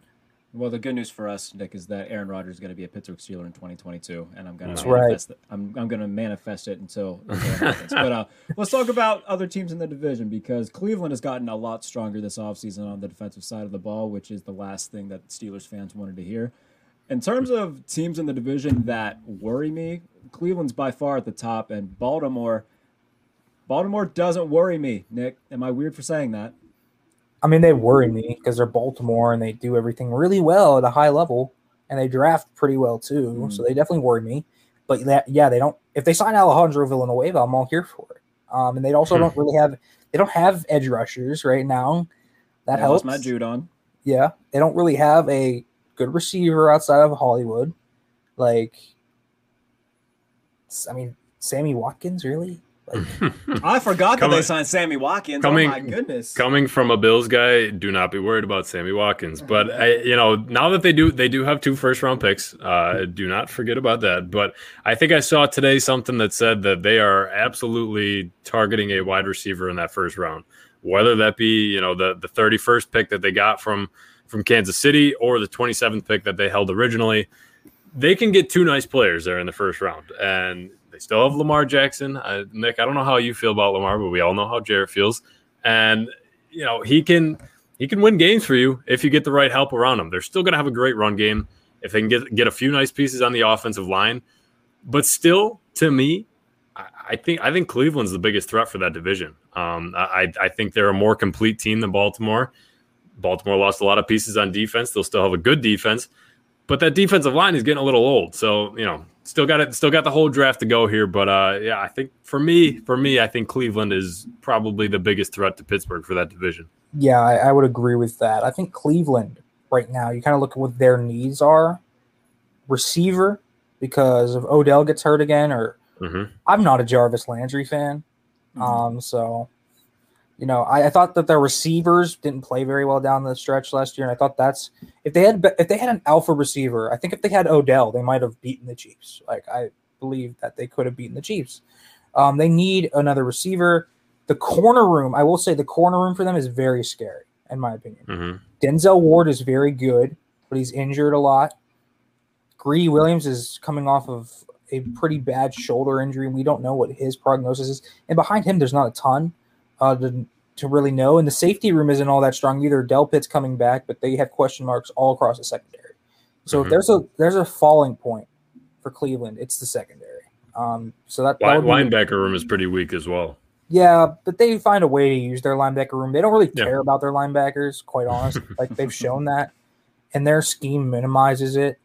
Well, the good news for us, Nick, is that Aaron Rodgers is going to be a Pittsburgh Steeler in 2022, and I'm going to right. manifest. it- I'm I'm going to manifest it until, until it happens. But uh, let's talk about other teams in the division because Cleveland has gotten a lot stronger this offseason on the defensive side of the ball, which is the last thing that Steelers fans wanted to hear. In terms of teams in the division that worry me, Cleveland's by far at the top, and Baltimore. Baltimore doesn't worry me, Nick. Am I weird for saying that? I mean, they worry me because they're Baltimore and they do everything really well at a high level and they draft pretty well too. Mhm. So they definitely worry me. But that, yeah, they don't. If they sign Alejandro Villanueva, I'm all here for it. Um, and they also Hmm. don't really have. They don't have edge rushers right now. That They helps. My Judon. Yeah, they don't really have a good receiver outside of Hollywood. Like, I mean, Sammy Watkins, really? Like, *laughs* I forgot that they signed Sammy Watkins. coming- oh my goodness. Coming from a Bills guy, do not be worried about Sammy Watkins. But I, you know, now that they do, they do have two first round picks. Uh, do not forget about that. But I think I saw today something that said that they are absolutely targeting a wide receiver in that first round, whether that be you know the the thirty first pick that they got from from Kansas City or the twenty seventh pick that they held originally. They can get two nice players there in the first round, and they still have Lamar Jackson. Uh, Nick, I don't know how you feel about Lamar, but we all know how Jarrett feels, and you know he can he can win games for you if you get the right help around him. They're still going to have a great run game if they can get get a few nice pieces on the offensive line, but still, to me, I, I think I think Cleveland's the biggest threat for that division. Um, I I think they're a more complete team than Baltimore. Baltimore lost a lot of pieces on defense. They'll still have a good defense, but that defensive line is getting a little old. So you know, still got it. Still got the whole draft to go here. But uh, yeah, I think for me, for me, I think Cleveland is probably the biggest threat to Pittsburgh for that division. yeah, I, I would agree with that. I think Cleveland right now, you kind of look at what their needs are. Receiver, because if Odell gets hurt again, or hmm I'm not a Jarvis Landry fan. Mhm. Um, so you know, I, I thought that their receivers didn't play very well down the stretch last year, and I thought that's if they had if they had an alpha receiver, I think if they had Odell, they might have beaten the Chiefs. Like I believe that they could have beaten the Chiefs. Um, they need another receiver. The corner room, I will say, the corner room for them is very scary, in my opinion. hmm Denzel Ward is very good, but he's injured a lot. Greedy Williams is coming off of a pretty bad shoulder injury. And we don't know what his prognosis is. And behind him, there's not a ton uh, to, to really know. And the safety room isn't all that strong either. Delpit's coming back, but they have question marks all across the secondary. So Mhm. there's a there's a falling point for Cleveland, it's the secondary. Um, so that, that Line, be- linebacker room is pretty weak as well. yeah, but they find a way to use their linebacker room. They don't really Yeah. care about their linebackers, quite honest. *laughs* like they've shown that, and their scheme minimizes it.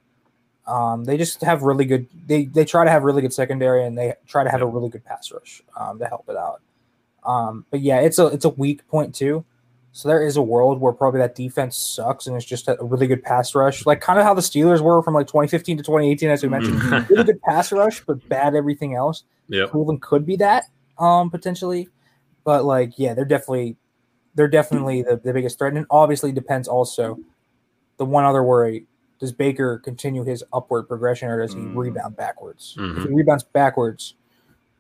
Um, they just have really good. They they try to have really good secondary, and they try to have a really good pass rush um, to help it out. Um, but yeah, it's a it's a weak point too. So there is a world where probably that defense sucks, and it's just a really good pass rush, like kind of how the Steelers were from like 2015 to 2018, as we mentioned. Mhm. *laughs* really good pass rush, but bad everything else. Yep. Cleveland could be that um potentially, but like yeah, they're definitely they're definitely the, the biggest threat, and it obviously depends also. The one other worry: does Baker continue his upward progression, or does he Mm. rebound backwards? If Mhm. he rebounds backwards,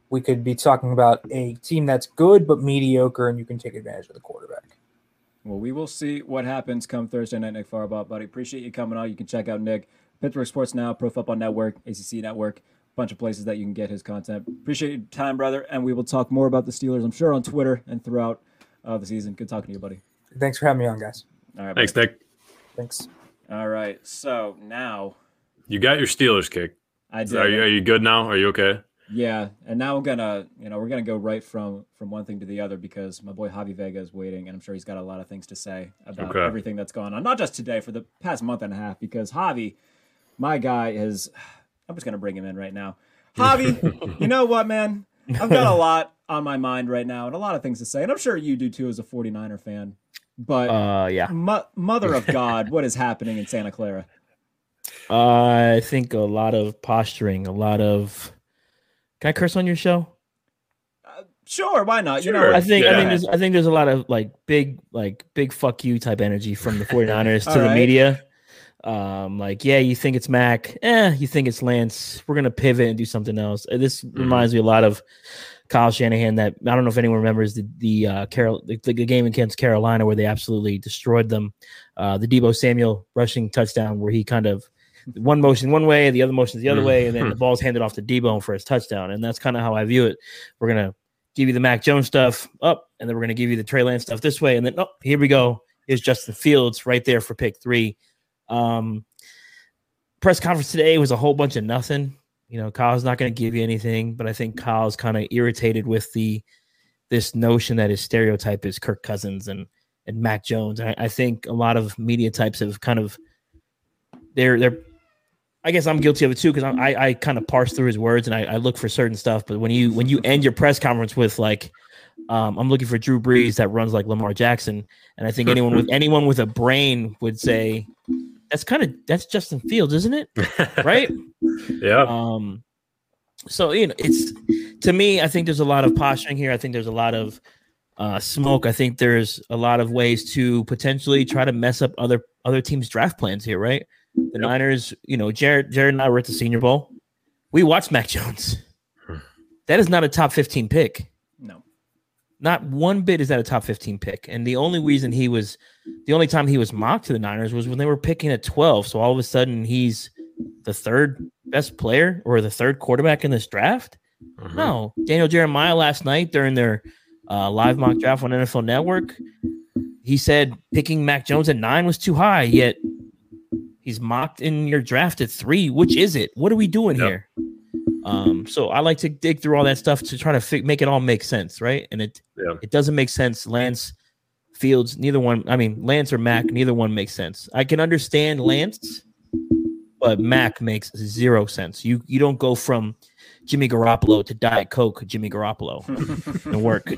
we could be talking about a team that's good but mediocre, and you can take advantage of the quarterback. Well, we will see what happens come Thursday night, Nick Farabaugh, buddy. Appreciate you coming on. You can check out Nick, Pittsburgh Sports Now, Pro Football Network, ACC Network, bunch of places that you can get his content. Appreciate your time, brother, and we will talk more about the Steelers, I'm sure, on Twitter and throughout uh, the season. Good talking to you, buddy. Thanks for having me on, guys. All right, Thanks, buddy. Nick. Thanks. All right, so now You got your Steelers kick. I did. Are you, are you good now? Are you okay? Yeah, and now we're gonna, you know, we're gonna go right from from one thing to the other because my boy Javi Vega is waiting, and I'm sure he's got a lot of things to say about Okay. everything that's gone on, not just today, for the past month and a half. Because Javi, my guy, is, I'm just gonna bring him in right now. *laughs* Javi, you know what, man? I've got a lot on my mind right now, and a lot of things to say, and I'm sure you do too as a 49er fan. But Uh, yeah. mo- mother of God, what is happening in Santa Clara? Uh, I think a lot of posturing, a lot of. Can I curse on your show? Sure, why not? You know, I think I think there's I think there's a lot of like big like big fuck you type energy from the *laughs* 49ers to All the media. Um, like yeah, you think it's Mac, eh? You think it's Lance? We're gonna pivot and do something else. Uh, This reminds me a lot of Kyle Shanahan. That I don't know if anyone remembers the the uh, Carol the, the game against Carolina where they absolutely destroyed them. Uh, the Deebo Samuel rushing touchdown where he kind of one motion one way, the other motion is the other way, and then the ball's handed off to Deebo for his touchdown. And that's kind of how I view it. We're gonna give you the Mac Jones stuff up, and then we're gonna give you the Trey Lance stuff this way, and then oh, here we go. Here's Justin Fields right there for pick three. Um, press conference today was a whole bunch of nothing. You know, Kyle's not going to give you anything, but I think Kyle's kind of irritated with the this notion that his stereotype is Kirk Cousins and and Mac Jones. I, I think a lot of media types have kind of they're they're. I guess I'm guilty of it too because I I kind of parse through his words and I, I look for certain stuff. But when you when you end your press conference with like, um, I'm looking for Drew Brees that runs like Lamar Jackson, and I think anyone with anyone with a brain would say that's kind of that's Justin Fields, isn't it? *laughs* Right? Yeah. Um, so you know, it's to me. I think there's a lot of posturing here. I think there's a lot of uh, smoke. I think there's a lot of ways to potentially try to mess up other other teams' draft plans here, right? The Yep. Niners, you know, Jared, Jared and I were at the Senior Bowl. We watched Mac Jones. That is not a top 15 pick. No. Not one bit is that a top 15 pick. And the only reason he was, the only time he was mocked to the Niners was when they were picking at 12. So all of a sudden he's the third best player or the third quarterback in this draft. Mhm. No, Daniel Jeremiah last night during their uh, live mock draft on NFL Network, he said picking Mac Jones at nine was too high. Yet he's mocked in your draft at three. Which is it? What are we doing Yep. here? Um, so I like to dig through all that stuff to try to fi- make it all make sense, right? And it Yeah. it doesn't make sense. Lance Fields, neither one. I mean, Lance or Mac, neither one makes sense. I can understand Lance, but Mac makes zero sense. You you don't go from Jimmy Garoppolo to Diet Coke, Jimmy Garoppolo, *laughs* and work.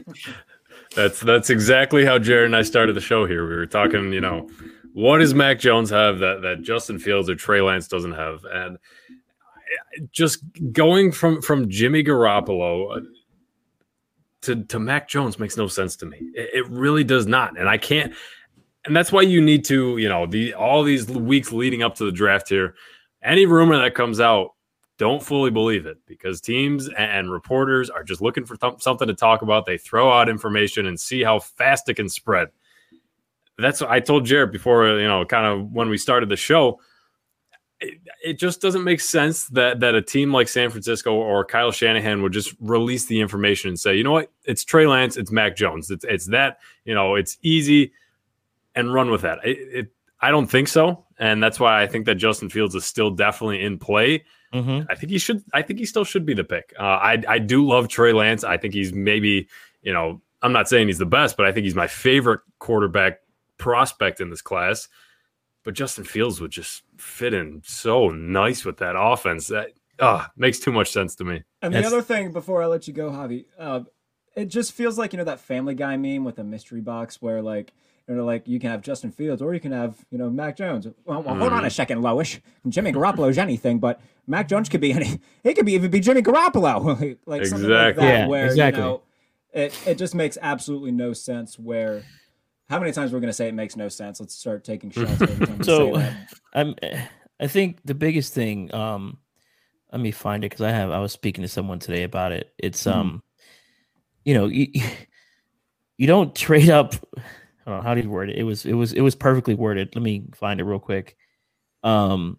That's that's exactly how Jared and I started the show here. We were talking, you know, what does Mac Jones have that that Justin Fields or Trey Lance doesn't have, and just going from from Jimmy Garoppolo uh, to to Mac Jones makes no sense to me. It, it really does not, and I can't. And that's why you need to, you know, the all these weeks leading up to the draft here. Any rumor that comes out, don't fully believe it because teams and reporters are just looking for th- something to talk about. They throw out information and see how fast it can spread. That's what I told Jared before, you know, kind of when we started the show. It, it just doesn't make sense that that a team like San Francisco or Kyle Shanahan would just release the information and say, you know what, it's Trey Lance, it's Mac Jones, it's it's that, you know, it's easy, and run with that. It, it I don't think so, and that's why I think that Justin Fields is still definitely in play. Mhm. I think he should. I think he still should be the pick. Uh, I I do love Trey Lance. I think he's maybe you know I'm not saying he's the best, but I think he's my favorite quarterback prospect in this class. But Justin Fields would just fit in so nice with that offense. That uh, makes too much sense to me. And That's- the other thing before I let you go, Javi, uh, it just feels like you know that Family Guy meme with a mystery box where like you know like you can have Justin Fields or you can have you know Mac Jones. Well, well hold on a second, Loish. Jimmy Garoppolo's anything, but Mac Jones could be any. He could be even be Jimmy Garoppolo, *laughs* like something like Exactly. that. Yeah, where exactly. you know it it just makes absolutely no sense. Where how many times we're gonna say it makes no sense? Let's start taking *laughs* shots every time So- say that. I'm. I think the biggest thing. Um, let me find it because I have. I was speaking to someone today about it. It's Mhm. um, you know, you, you don't trade up. I don't know, how do you word it? It was. It was. It was perfectly worded. Let me find it real quick. Um,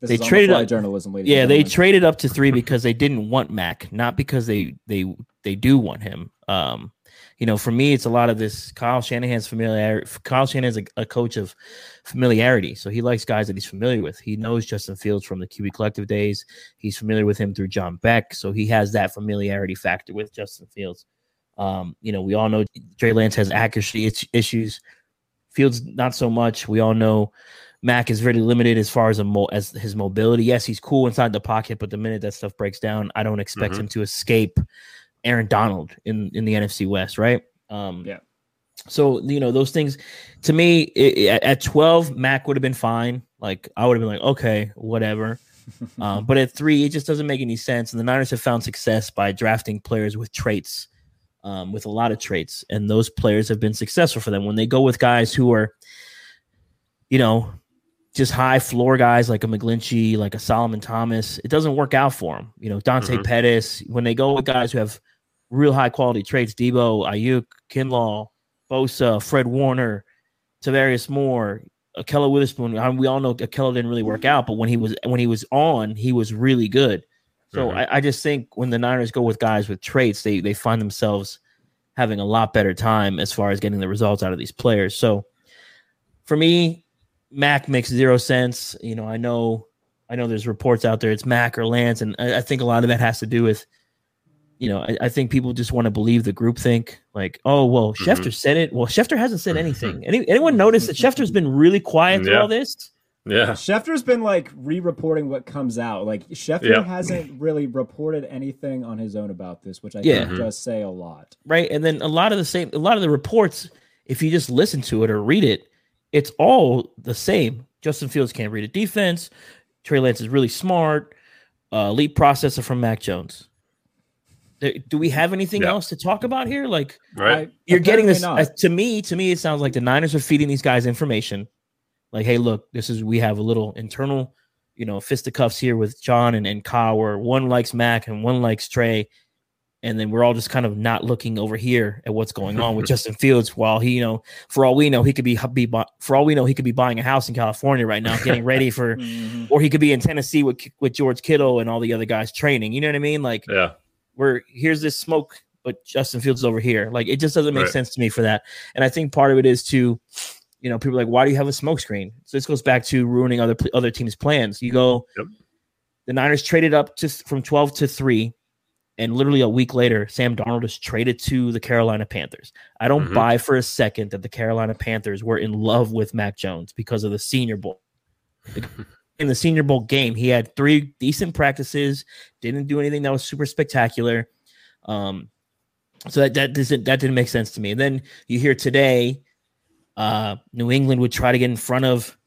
This They the traded fly up- journalism, yeah, they traded up to three because they didn't want Mac, not because they they they do want him. Um, you know, for me, it's a lot of this. Kyle Shanahan's familiarity. Kyle Shanahan's a, a coach of familiarity, so he likes guys that he's familiar with. He knows Justin Fields from the QB Collective days. He's familiar with him through John Beck, so he has that familiarity factor with Justin Fields. Um, you know, we all know Trey Lance has accuracy issues. Fields not so much. We all know Mac is very limited as far as a mo- as his mobility. Yes, he's cool inside the pocket, but the minute that stuff breaks down, I don't expect Mhm. him to escape Aaron Donald in in the NFC West, right? Um, Yeah. So you know those things. To me, i i- at twelve, Mac would have been fine. Like I would have been like, okay, whatever. um, *laughs* but at three, it just doesn't make any sense. And the Niners have found success by drafting players with traits, um, with a lot of traits, and those players have been successful for them. When they go with guys who are, you know, just high floor guys like a McGlinchey, like a Solomon Thomas, it doesn't work out for them. You know, Dante Mhm. Pettis. When they go with guys who have real high quality traits, Deebo, Aiyuk, Kinlaw, Bosa, Fred Warner, Tarvarius Moore, Ahkello Witherspoon. I mean, we all know Ahkello didn't really work out, but when he was when he was on, he was really good. So Mhm. I, I just think when the Niners go with guys with traits, they they find themselves having a lot better time as far as getting the results out of these players. So for me, Mac makes zero sense. You know, I know I know there's reports out there it's Mac or Lance, and I, I think a lot of that has to do with you know, I, I think people just want to believe the group think like, oh well, Mhm. Schefter said it. Well, Schefter hasn't said anything. *laughs* Any, anyone notice that Schefter's been really quiet through Yeah. all this? Yeah. Schefter's been like re-reporting what comes out. Like Schefter Yeah. hasn't really reported anything on his own about this, which I Yeah. think does say a lot. right? And then a lot of the same, a lot of the reports, if you just listen to it or read it, it's all the same. Justin Fields can't read a defense. Trey Lance is really smart. uh, elite processor from Mac Jones. Do do we have anything Yeah. else to talk about here? Like Right. I- you're getting this apparently uh, to me. To me, it sounds like the Niners are feeding these guys information. Like, hey, look, this is we have a little internal, you know, fisticuffs here with John and, and Kyle, where one likes Mac and one likes Trey, and then we're all just kind of not looking over here at what's going on with *laughs* Justin Fields. While he, you know, for all we know, he could be be for all we know, he could be buying a house in California right now, getting ready *laughs* for, Mhm. or he could be in Tennessee with with George Kittle and all the other guys training. You know what I mean? Like, Yeah. Where here's this smoke, but Justin Fields is over here. Like it just doesn't make Right. sense to me for that. And I think part of it is to, you know, people are like, why do you have a smoke screen? So this goes back to ruining other other teams' plans. You go, Yep. the Niners traded up to from twelve to three, and literally a week later, Sam Darnold is traded to the Carolina Panthers. I don't Mhm. buy for a second that the Carolina Panthers were in love with Mac Jones because of the Senior Bowl. *laughs* in the Senior Bowl game, he had three decent practices, didn't do anything that was super spectacular. Um, so that that doesn't that didn't make sense to me. And then you hear today, uh, New England would try to get in front of,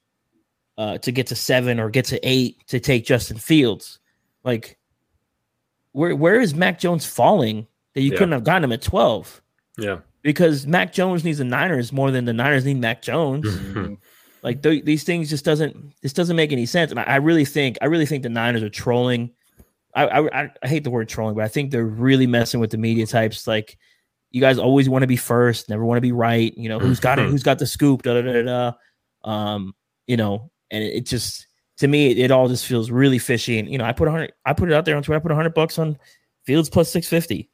uh, to get to seven or get to eight to take Justin Fields. Like, where where is Mac Jones falling that you Yeah. couldn't have gotten him at twelve? Yeah. Because Mac Jones needs the Niners more than the Niners need Mac Jones. Like th- these things just doesn't this doesn't make any sense. And I, I really think I really think the Niners are trolling. I, I I- hate the word trolling, but I think they're really messing with the media types. Like you guys always want to be first, never want to be right. You know who's got it, who's got the scoop, da da da da. Um, you know, and it, it just to me it, it all just feels really fishy. And you know, I put a hundred, I put it out there on Twitter. I put a hundred bucks on Fields plus six fifty.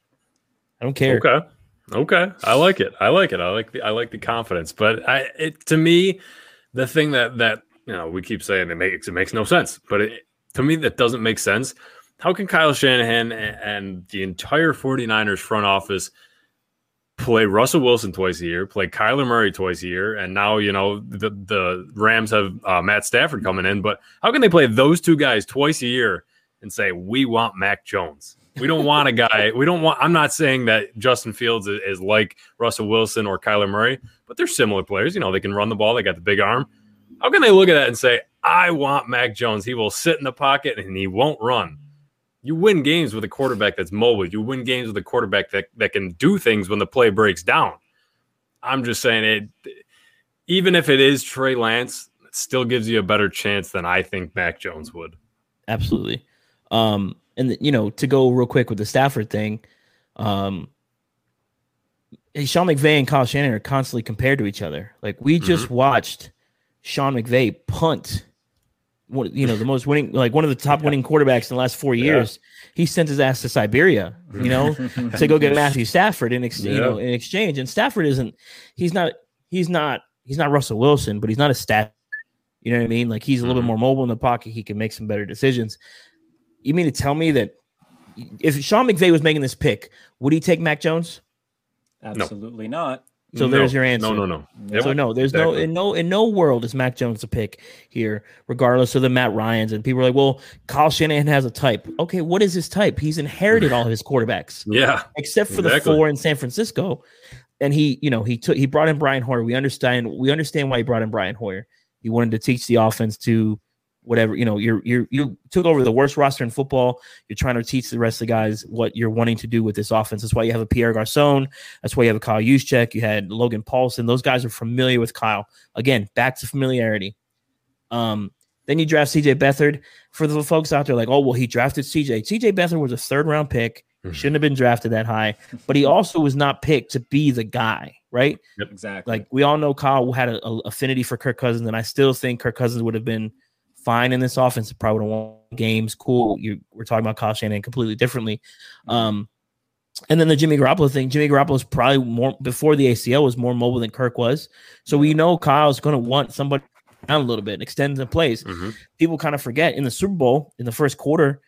I don't care. Okay. Okay. I like it. I like it. I like the I like the confidence. But I it to me, the thing that that you know, we keep saying it makes it makes no sense. But it, to me that doesn't make sense. How can Kyle Shanahan and, and the entire 49ers front office play Russell Wilson twice a year, play Kyler Murray twice a year, and now you know the the Rams have uh, Matt Stafford coming in, but how can they play those two guys twice a year and say we want Mac Jones? We don't want a guy. We don't want. I'm not saying that Justin Fields is, is like Russell Wilson or Kyler Murray, but they're similar players. You know, they can run the ball. They got the big arm. How can they look at that and say, "I want Mac Jones. He will sit in the pocket and he won't run." You win games with a quarterback that's mobile. You win games with a quarterback that, that can do things when the play breaks down. I'm just saying it. Even if it is Trey Lance, it still gives you a better chance than I think Mac Jones would. Absolutely. Um, and you know, to go real quick with the Stafford thing, um, Sean McVay and Kyle Shanahan are constantly compared to each other. Like we just watched Sean McVay punt one, you know, the most winning, like one of the top *laughs* winning quarterbacks in the last four years. He sent his ass to Siberia, you know, *laughs* to go get Matthew Stafford in, ex- you know, in exchange. And Stafford isn't, he's not, he's not, he's not Russell Wilson, but he's not a stat. You know what I mean? Like he's a little bit Mhm. more mobile in the pocket. He can make some better decisions. You mean to tell me that if Sean McVay was making this pick, would he take Mac Jones? Absolutely not. So No, there's your answer. No, no, no. Yep. So no, there's no in no in no world is Mac Jones a pick here, regardless of the Matt Ryan's. And people are like, well, Kyle Shanahan has a type. Okay, what is his type? He's inherited all of his quarterbacks, *laughs* Yeah. except for Exactly. the four in San Francisco. And he, you know, he took he brought in Brian Hoyer. We understand we understand why he brought in Brian Hoyer. He wanted to teach the offense to whatever, you know, you're you're you took over the worst roster in football. You're trying to teach the rest of the guys what you're wanting to do with this offense. That's why you have a Pierre Garcon. That's why you have a Kyle Juszczyk. You had Logan Paulson. Those guys are familiar with Kyle. Again, back to familiarity. Um, then you draft CJ Beathard. For the folks out there, like, oh well, he drafted CJ. CJ Beathard was a third round pick. Mhm. Shouldn't have been drafted that high, but he also was not picked to be the guy, right? Exactly. Like we all know, Kyle had an affinity for Kirk Cousins, and I still think Kirk Cousins would have been fine in this offense. Probably would have won games. Cool. You, we're talking about Kyle Shanahan completely differently. Um, and then the Jimmy Garoppolo thing. Jimmy Garoppolo is probably more before the ACL was more mobile than Kirk was. So we know Kyle's going to want somebody down a little bit, extend the plays. Mhm. People kind of forget in the Super Bowl in the first quarter.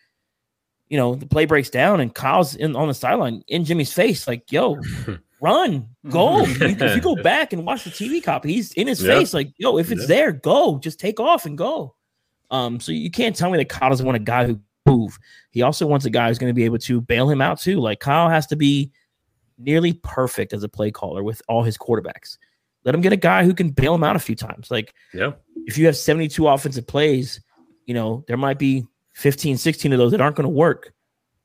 You know, the play breaks down and Kyle's in on the sideline in Jimmy's face, like, yo, *laughs* run, go. *laughs* You- if you go back and watch the TV copy, he's in his Yeah. face, like, yo, if it's Yeah. there, go, just take off and go. Um, so you can't tell me that Kyle doesn't want a guy who move. He also wants a guy who's going to be able to bail him out too. Like Kyle has to be nearly perfect as a play caller with all his quarterbacks. Let him get a guy who can bail him out a few times. Like Yeah. if you have 72 offensive plays, you know, there might be 15, 16 of those that aren't going to work,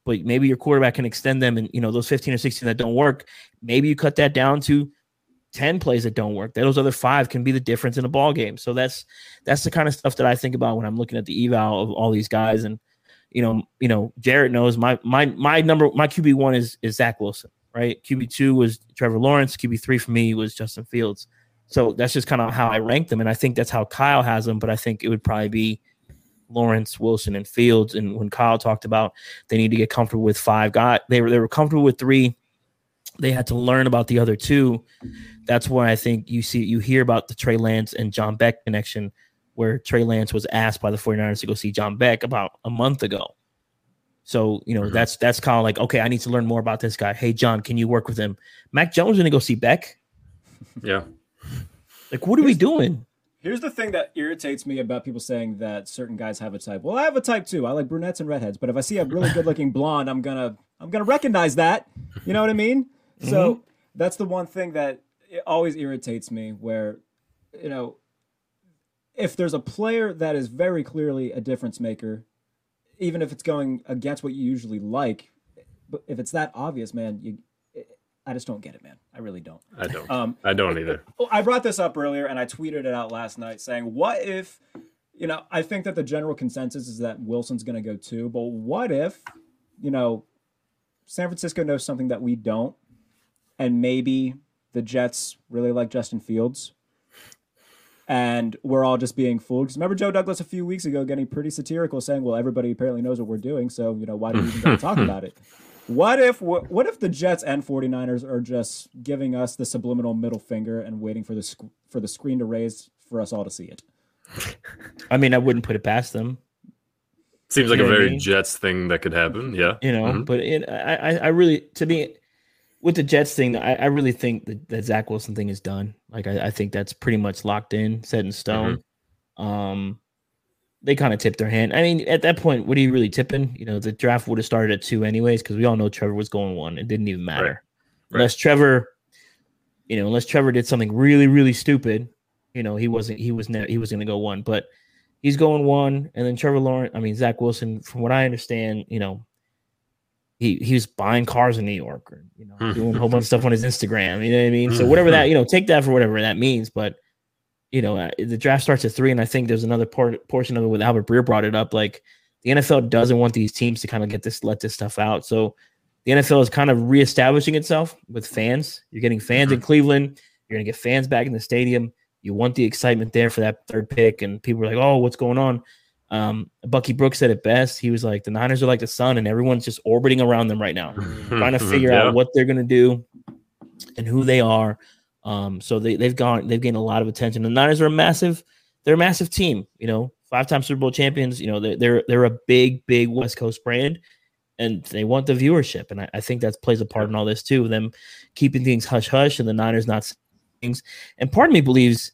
but maybe your quarterback can extend them. And, you know, those 15 or 16 that don't work, maybe you cut that down to 10 plays that don't work. Those other five can be the difference in a ball game. So that's, that's the kind of stuff that I think about when I'm looking at the eval of all these guys. And, you know, you know, Jared knows my, my, my number, my QB one is, is Zach Wilson, right? QB two was Trevor Lawrence. QB three for me was Justin Fields. So that's just kind of how I rank them. And I think that's how Kyle has them, but I think it would probably be Lawrence, Wilson, and Fields. And when Kyle talked about they need to get comfortable with five guys, they were they were comfortable with three. They had to learn about the other two. That's why I think you see you hear about the Trey Lance and John Beck connection, where Trey Lance was asked by the 49ers to go see John Beck about a month ago. So, you know, mm-hmm. that's that's kind of like, okay, I need to learn more about this guy. Hey, John, can you work with him? Mac Jones gonna go see Beck. Yeah. Like, what are here's, we doing? Here's the thing that irritates me about people saying that certain guys have a type. Well, I have a type too. I like brunettes and redheads, but if I see a really good-looking blonde, I'm gonna I'm gonna recognize that. You know what I mean? Mm-hmm. So that's the one thing that always irritates me. Where, you know, if there's a player that is very clearly a difference maker, even if it's going against what you usually like, but if it's that obvious, man, you I just don't get it, man. I really don't. I don't. Um, I don't either. I brought this up earlier, and I tweeted it out last night, saying, "What if?" You know, I think that the general consensus is that Wilson's going to go too, but what if, you know, San Francisco knows something that we don't, and maybe the Jets really like Justin Fields, and we're all just being fooled. Because remember Joe Douglas a few weeks ago getting pretty satirical, saying, "Well, everybody apparently knows what we're doing, so you know why do we even talk about it?" *laughs* What if what if the Jets and 49ers are just giving us the subliminal middle finger and waiting for the sc- for the screen to raise for us all to see it? I mean, I wouldn't put it past them. Seems like you a very I mean? Jets thing that could happen. Yeah, you know, mm-hmm. but it, I, I really, to me, with the Jets thing, I, I really think that that Zach Wilson thing is done. Like, I, I think that's pretty much locked in, set in stone. Mm-hmm. Um, they kind of tipped their hand. I mean, at that point, what are you really tipping? You know, the draft would have started at two anyways, because we all know Trevor was going one. It didn't even matter. Right. Right. Unless Trevor, you know, unless Trevor did something really, really stupid, you know, he wasn't he was never he was gonna go one. But he's going one, and then Trevor Lawrence, I mean Zach Wilson, from what I understand, you know, he he was buying cars in New York or you know, hmm. doing a whole bunch of stuff on his Instagram. You know what I mean? So hmm. whatever that, you know, take that for whatever that means. But you know, uh, the draft starts at three, and I think there's another part, portion of it with Albert Breer brought it up. Like the NFL doesn't want these teams to kind of get this, let this stuff out. So the NFL is kind of reestablishing itself with fans. You're getting fans mm-hmm. in Cleveland. You're going to get fans back in the stadium. You want the excitement there for that third pick, and people are like, "Oh, what's going on?" Um, Bucky Brooks said it best. He was like, "The Niners are like the sun, and everyone's just orbiting around them right now, *laughs* trying to figure yeah. out what they're going to do and who they are." Um, so they they've gone they've gained a lot of attention. The Niners are a massive they're a massive team. You know, five time Super Bowl champions. You know, they're they're they're a big big West Coast brand, and they want the viewership. And I, I think that plays a part in all this too. Them keeping things hush hush, and the Niners not things. And part of me believes.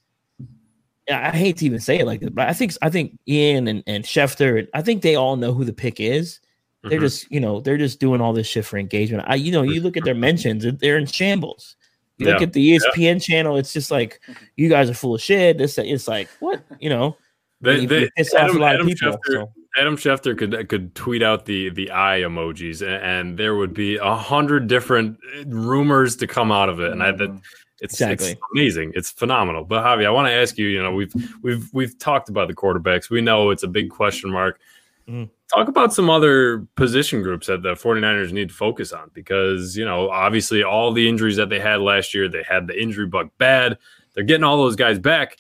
I hate to even say it like this, but I think I think Ian and, and Schefter, I think they all know who the pick is. They're mm-hmm. just, you know, they're just doing all this shit for engagement. I, you know, you look at their mentions, they're in shambles. You look at the ESPN yeah. channel, it's just like you guys are full of shit. This it's like what you know. They, they, Adam, Adam, people, Schefter, so. Adam Schefter could could tweet out the the eye emojis, and, and there would be a hundred different rumors to come out of it, and I that it's, exactly. it's amazing, it's phenomenal. But Javi, I want to ask you, you know, we've we've we've talked about the quarterbacks. We know it's a big question mark. Mm. Talk about some other position groups that the 49ers need to focus on because, you know, obviously all the injuries that they had last year, they had the injury bug bad. They're getting all those guys back.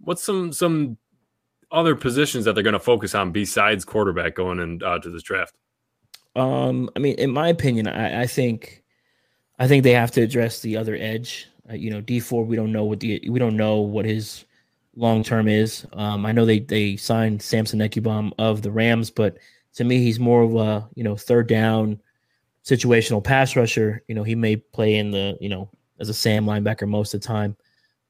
What's some some other positions that they're going to focus on besides quarterback going into uh, this draft? Um, I mean, in my opinion, I, I think I think they have to address the other edge. Uh, you know, Dee Ford, we don't know what the we don't know what his long term is. Um, I know they they signed Samson Ebukam of the Rams, but to me, he's more of a you know third down situational pass rusher. You know, he may play in the you know as a Sam linebacker most of the time.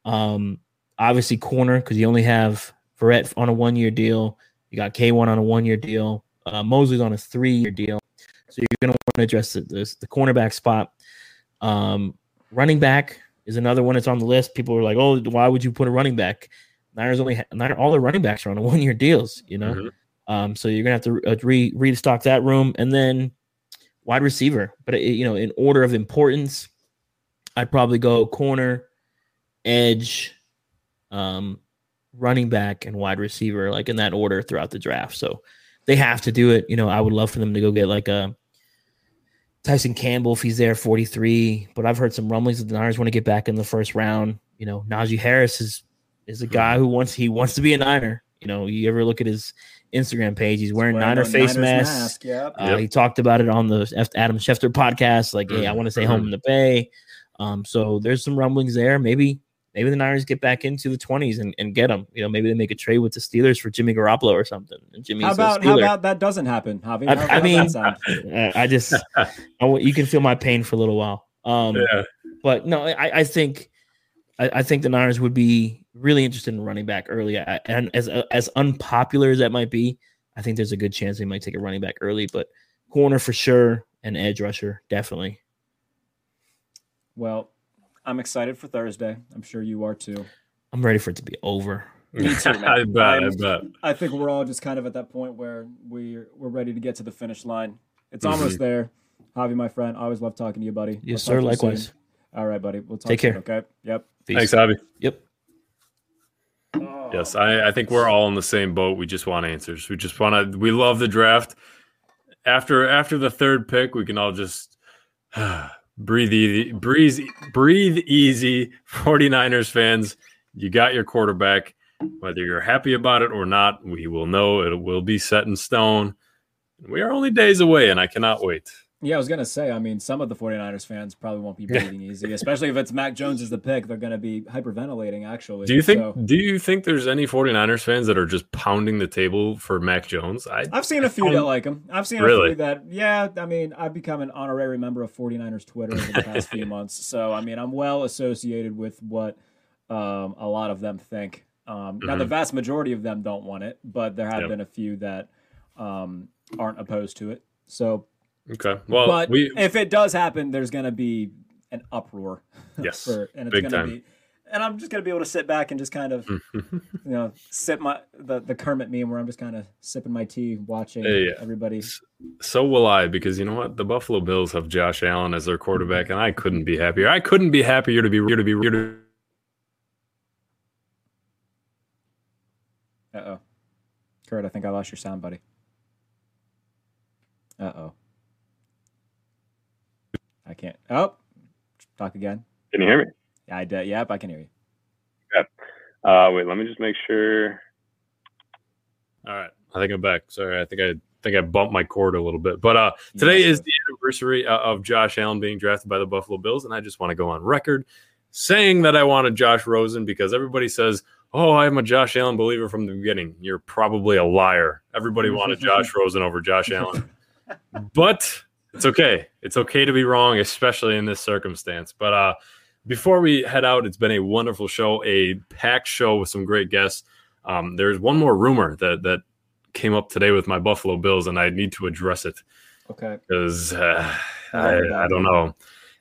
Um, obviously corner because you only have Verrett on a one year deal. You got K1 on a one year deal. Uh, Moseley's on a three year deal. So you're going to want to address the, the, the cornerback spot. Um, running back is another one that's on the list. People are like, oh, why would you put a running back? Niners only ha- all the running backs are on *laughs* one year deals, you know. Mm-hmm. Um, so you're gonna have to uh, re- restock that room, and then wide receiver. But it, you know, in order of importance, I'd probably go corner, edge, um, running back, and wide receiver, like in that order throughout the draft. So they have to do it. You know, I would love for them to go get like a Tyson Campbell if he's there, 43. But I've heard some rumblings that the Niners want to get back in the first round. You know, Najee Harris is is a guy who wants he wants to be a Niner. You know, you ever look at his Instagram page? He's wearing, Wearing Niner face Niners masks. mask, Yep. Uh, Yep. He talked about it on the F- Adam Schefter podcast. Like, hey, I want to stay home in the Bay. Um, so there's some rumblings there. Maybe maybe the Niners get back into the 20s and, and get him. You know, maybe they make a trade with the Steelers for Jimmy Garoppolo or something. And Jimmy's How about how about that doesn't happen, Javi? I- How- I mean- that sound? Uh, *laughs* I just I you can feel my pain for a little while. Um, Yeah. but no, I, I think I, I think the Niners would be really interested in running back early. I, and as as unpopular as that might be, I think there's a good chance they might take a running back early. But corner for sure, and edge rusher definitely. Well, I'm excited for Thursday. I'm sure you are too. I'm ready for it to be over. Me too. *laughs* I bet. I bet. I think we're all just kind of at that point where we're we're ready to get to the finish line. It's Mhm. almost there. Javi, my friend, I always love talking to you, buddy. Yes, I'll sir. talk to you Likewise. soon. All right, buddy. We'll talk Take soon, care. Okay. Yep. Peace. Thanks, Abby. Yep. Yes, I, I think we're all in the same boat. We just want answers. We just want to. We love the draft. After after the third pick, we can all just *sighs* breathe easy, breathe, breathe easy. 49ers fans, you got your quarterback. Whether you're happy about it or not, we will know it will be set in stone. We are only days away, and I cannot wait. Yeah, I was going to say, I mean, some of the 49ers fans probably won't be breathing easy, especially if it's Mac Jones as the pick. They're going to be hyperventilating, actually. Do you think? So- Do you think there's any 49ers fans that are just pounding the table for Mac Jones? I I've seen a few that like him. I've seen a few that, yeah. I mean, I've become an honorary member of 49ers Twitter over the past few *laughs* months. So, I mean, I'm well associated with what um, a lot of them think. Um, Now, the Mhm. vast majority of them don't want it, but there have Yep. been a few that um, aren't opposed to it. So, okay. Well, but we if it does happen, there's going to be an uproar. *laughs* Yes, for, and it's big going to time. be. And I'm just gonna be able to sit back and just kind of, *laughs* you know, sip my the, the Kermit meme where I'm just kind of sipping my tea, watching yeah. everybody So will I, because you know what? The Buffalo Bills have Josh Allen as their quarterback, and I couldn't be happier. I couldn't be happier to be here to be here to. Uh oh. Kurt, I think I lost your sound, buddy. Uh oh. I can't. Oh, talk again. Can you hear me? Yeah, I did. Yep, I can hear you. Yeah. Uh, wait, let me just make sure. All right, I think I'm back. Sorry, I think I think I bumped my cord a little bit. But uh, today Yes, is the anniversary uh, of Josh Allen being drafted by the Buffalo Bills, and I just want to go on record saying that I wanted Josh Rosen because everybody says, "Oh, I'm a Josh Allen believer from the beginning." You're probably a liar. Everybody wanted *laughs* Josh Rosen over Josh Allen, *laughs* but it's okay. It's okay to be wrong, especially in this circumstance. But uh, before we head out, it's been a wonderful show, a packed show with some great guests. Um, there's one more rumor that that came up today with my Buffalo Bills, and I need to address it Okay. because uh, I I, heard about I don't know.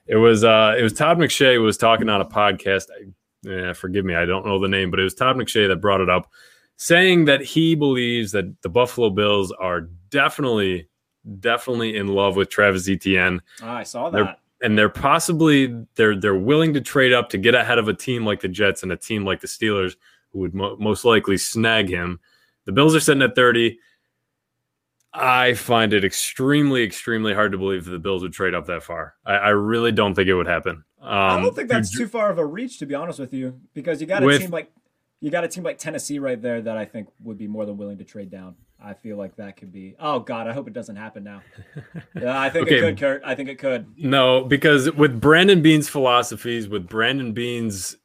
It was uh, it was Todd McShay was talking on a podcast. I, yeah, forgive me, I don't know the name, but it was Todd McShay that brought it up, saying that he believes that the Buffalo Bills are definitely, definitely in love with Travis Etienne Ah, I saw They're- that. and they're possibly they're they're willing to trade up to get ahead of a team like the Jets and a team like the Steelers who would mo- most likely snag him. The Bills are sitting at 30. I find it extremely, extremely hard to believe that the Bills would trade up that far. I, I really don't think it would happen. Um, I don't think that's too far of a reach, to be honest with you, because you got a With- team like you got a team like Tennessee right there that I think would be more than willing to trade down. I feel like that could be. Oh God, I hope it doesn't happen now. *laughs* Yeah, I think it could, Kurt. I think it could. No, because with Brandon Beane's philosophies, with Brandon Beane's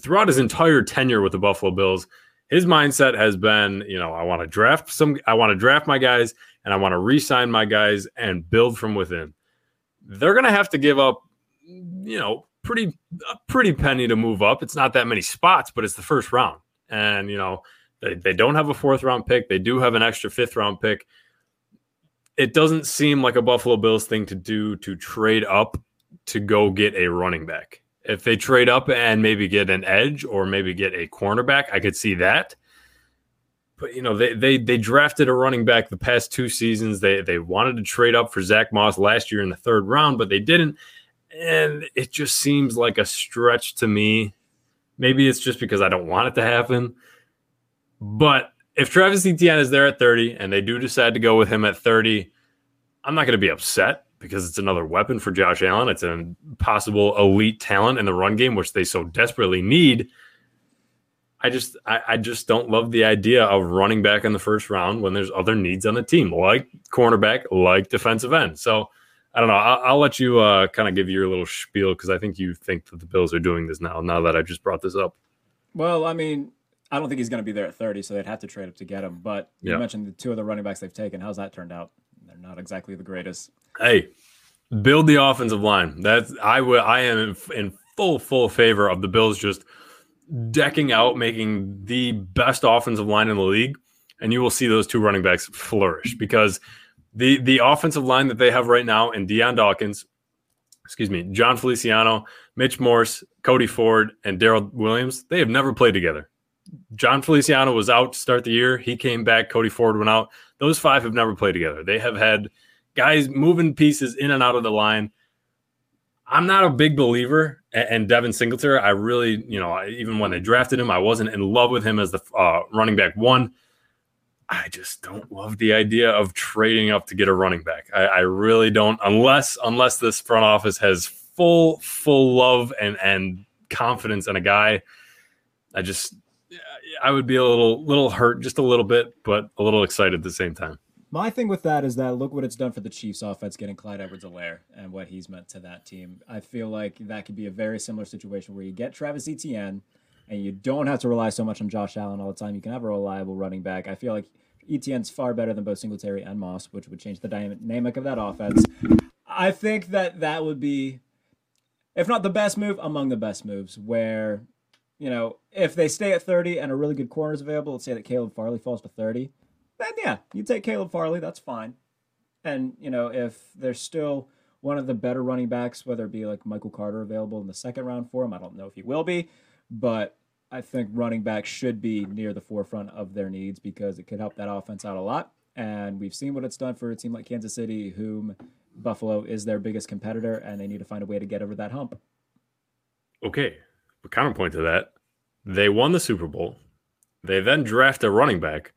throughout his entire tenure with the Buffalo Bills, his mindset has been, you know, I want to draft some, I want to draft my guys, and I want to re-sign my guys and build from within. They're going to have to give up, you know, pretty a pretty penny to move up. It's not that many spots, but it's the first round, and you know, they, they don't have a fourth round pick. They do have an extra fifth round pick it doesn't seem like a Buffalo Bills thing to do to trade up to go get a running back. If they trade up and maybe get an edge or maybe get a cornerback, I could see that. but you know they they they drafted a running back the past two seasons. They they wanted to trade up for Zach Moss last year in the third round, but they didn't. And it just seems like a stretch to me. Maybe it's just because I don't want it to happen. But if Travis Etienne is there at 30 and they do decide to go with him at 30, I'm not going to be upset because it's another weapon for Josh Allen. It's a possible elite talent in the run game, which they so desperately need. I just I, I, just don't love the idea of running back in the first round when there's other needs on the team, like cornerback, like defensive end. So I don't know. I'll, I'll let you uh, kind of give your little spiel because I think you think that the Bills are doing this now. Now that I just brought this up. Well, I mean, I don't think he's going to be there at 30, so they'd have to trade up to get him. But you yeah. mentioned the two of the running backs they've taken. How's that turned out? They're not exactly the greatest. Hey, build the offensive line. That's I will. I am in, in full full favor of the Bills just decking out, making the best offensive line in the league, and you will see those two running backs flourish because the the offensive line that they have right now in Dion Dawkins, excuse me, Jon Feliciano, Mitch Morse, Cody Ford, and Daryl Williams, they have never played together. Jon Feliciano was out to start the year. He came back. Cody Ford went out. Those five have never played together. They have had guys moving pieces in and out of the line. I'm not a big believer, and Devin Singletary, I really, you know, even when they drafted him, I wasn't in love with him as the uh, running back one. I just don't love the idea of trading up to get a running back. I, I really don't, unless unless this front office has full full love and and confidence in a guy. I just, I would be a little little hurt, just a little bit, but a little excited at the same time. My thing with that is that look what it's done for the Chiefs offense getting Clyde Edwards-Helaire and what he's meant to that team. I feel like that could be a very similar situation where you get Travis Etienne and you don't have to rely so much on Josh Allen all the time. You can have a reliable running back. I feel like Etienne's far better than both Singletary and Moss, which would change the dynamic of that offense. I think that that would be, if not the best move, among the best moves. Where, you know, if they stay at 30 and a really good corner is available, let's say that Caleb Farley falls to 30 then yeah, you take Caleb Farley. That's fine. And you know, if there's still one of the better running backs, whether it be like Michael Carter available in the second round for him, I don't know if he will be, but I think running back should be near the forefront of their needs because it could help that offense out a lot. And we've seen what it's done for a team like Kansas City, whom Buffalo is their biggest competitor, and they need to find a way to get over that hump. Okay, but counterpoint to that, they won the Super Bowl. They then draft a running back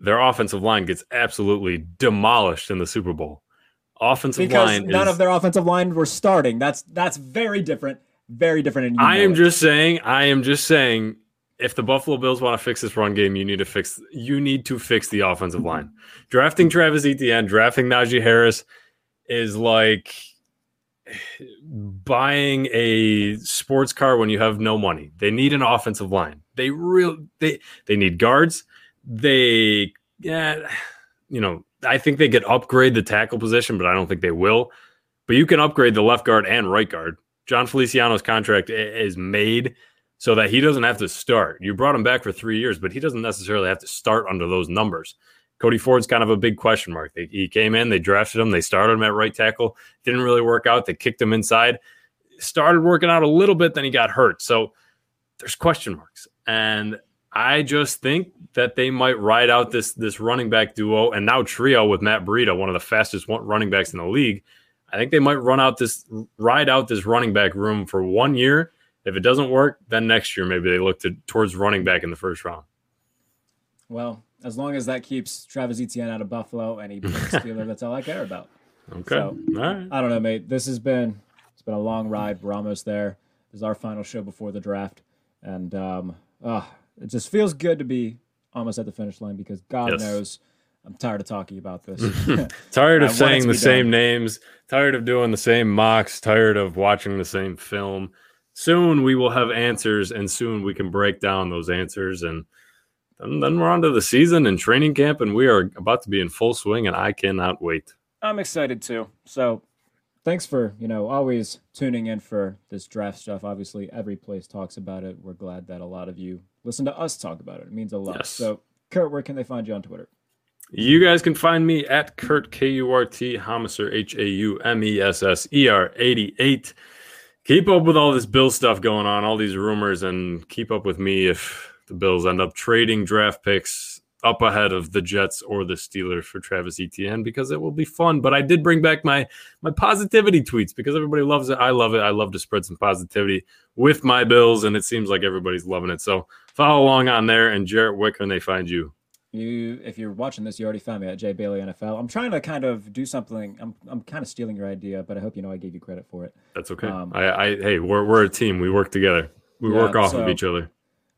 their offensive line gets absolutely demolished in the Super Bowl. Offensive because line none is, of their offensive line were starting. That's that's very different. Very different. I am it. just saying. I am just saying. If the Buffalo Bills want to fix this run game, you need to fix. You need to fix the offensive mm-hmm. line. Drafting Travis Etienne, drafting Najee Harris, is like buying a sports car when you have no money. They need an offensive line. They real they they need guards they, yeah, you know, I think they could upgrade the tackle position, but I don't think they will. But you can upgrade the left guard and right guard. Jon Feliciano's contract is made so that he doesn't have to start. You brought him back for three years, but he doesn't necessarily have to start under those numbers. Cody Ford's kind of a big question mark. They, he came in, they drafted him, they started him at right tackle, didn't really work out. They kicked him inside, started working out a little bit, then he got hurt. So there's question marks. And I just think that they might ride out this this running back duo and now trio with Matt Breida, one of the fastest running backs in the league. I think they might run out this ride out this running back room for one year. If it doesn't work, then next year maybe they look to, towards running back in the first round. Well, as long as that keeps Travis Etienne out of Buffalo and he a *laughs* Steeler, that's all I care about. Okay. So, I don't know, mate. This has been it's been a long ride. We're almost there. This is our final show before the draft, and um, uh, it just feels good to be almost at the finish line because God yes. knows I'm tired of talking about this. *laughs* *laughs* tired of saying the same names, tired of doing the same mocks, tired of watching the same film. Soon we will have answers, and soon we can break down those answers. And then, then we're on to the season and training camp, and we are about to be in full swing, and I cannot wait. I'm excited too. So thanks for you know always tuning in for this draft stuff obviously every place talks about it we're glad that a lot of you listen to us talk about it it means a lot yes. so kurt where can they find you on twitter you guys can find me at kurt k-u-r-t Haumesser h-a-u-m-e-s-s-e-r 88 keep up with all this bill stuff going on all these rumors and keep up with me if the bills end up trading draft picks up ahead of the Jets or the Steelers for Travis Etienne because it will be fun. But I did bring back my my positivity tweets because everybody loves it. I love it. I love to spread some positivity with my Bills, and it seems like everybody's loving it. So follow along on there. And Jarrett, where can they find you? You, if you're watching this, you already found me at Jay Bailey NFL. I'm trying to kind of do something. I'm, I'm kind of stealing your idea, but I hope you know I gave you credit for it. That's okay. Um, I, I, hey, we're we're a team. We work together. We Yeah, work off so- of each other.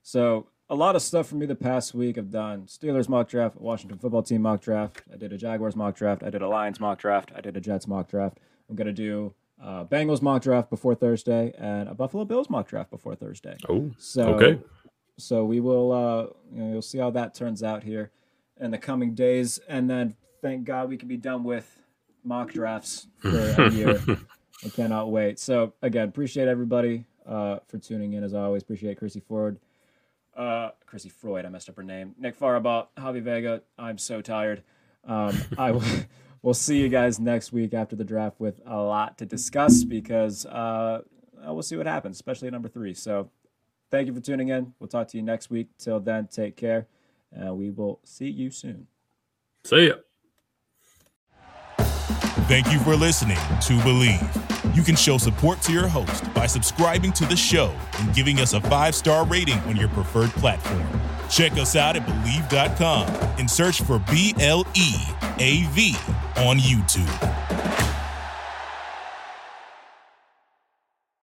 So a lot of stuff for me the past week. I've done Steelers mock draft, Washington football team mock draft. I did a Jaguars mock draft. I did a Lions mock draft. I did a Jets mock draft. I'm gonna do uh, Bengals mock draft before Thursday and a Buffalo Bills mock draft before Thursday. Oh, So okay. So we will uh, you know, you'll see how that turns out here in the coming days, and then thank God we can be done with mock drafts for a *laughs* year. I cannot wait. So again, appreciate everybody uh, for tuning in as always. Appreciate Chrissy Ford, uh, Chrissy Froyd. I messed up her name. Nick Farabaugh, Javi Vega. I'm so tired. Um, *laughs* I will. We'll see you guys next week after the draft with a lot to discuss because uh, we'll see what happens, especially at number three. So thank you for tuning in. We'll talk to you next week. Till then, take care. and we will see you soon. See ya. Thank you for listening to Bleav. You can show support to your host by subscribing to the show and giving us a five star rating on your preferred platform. Check us out at Bleav.com and search for B L E A V on YouTube.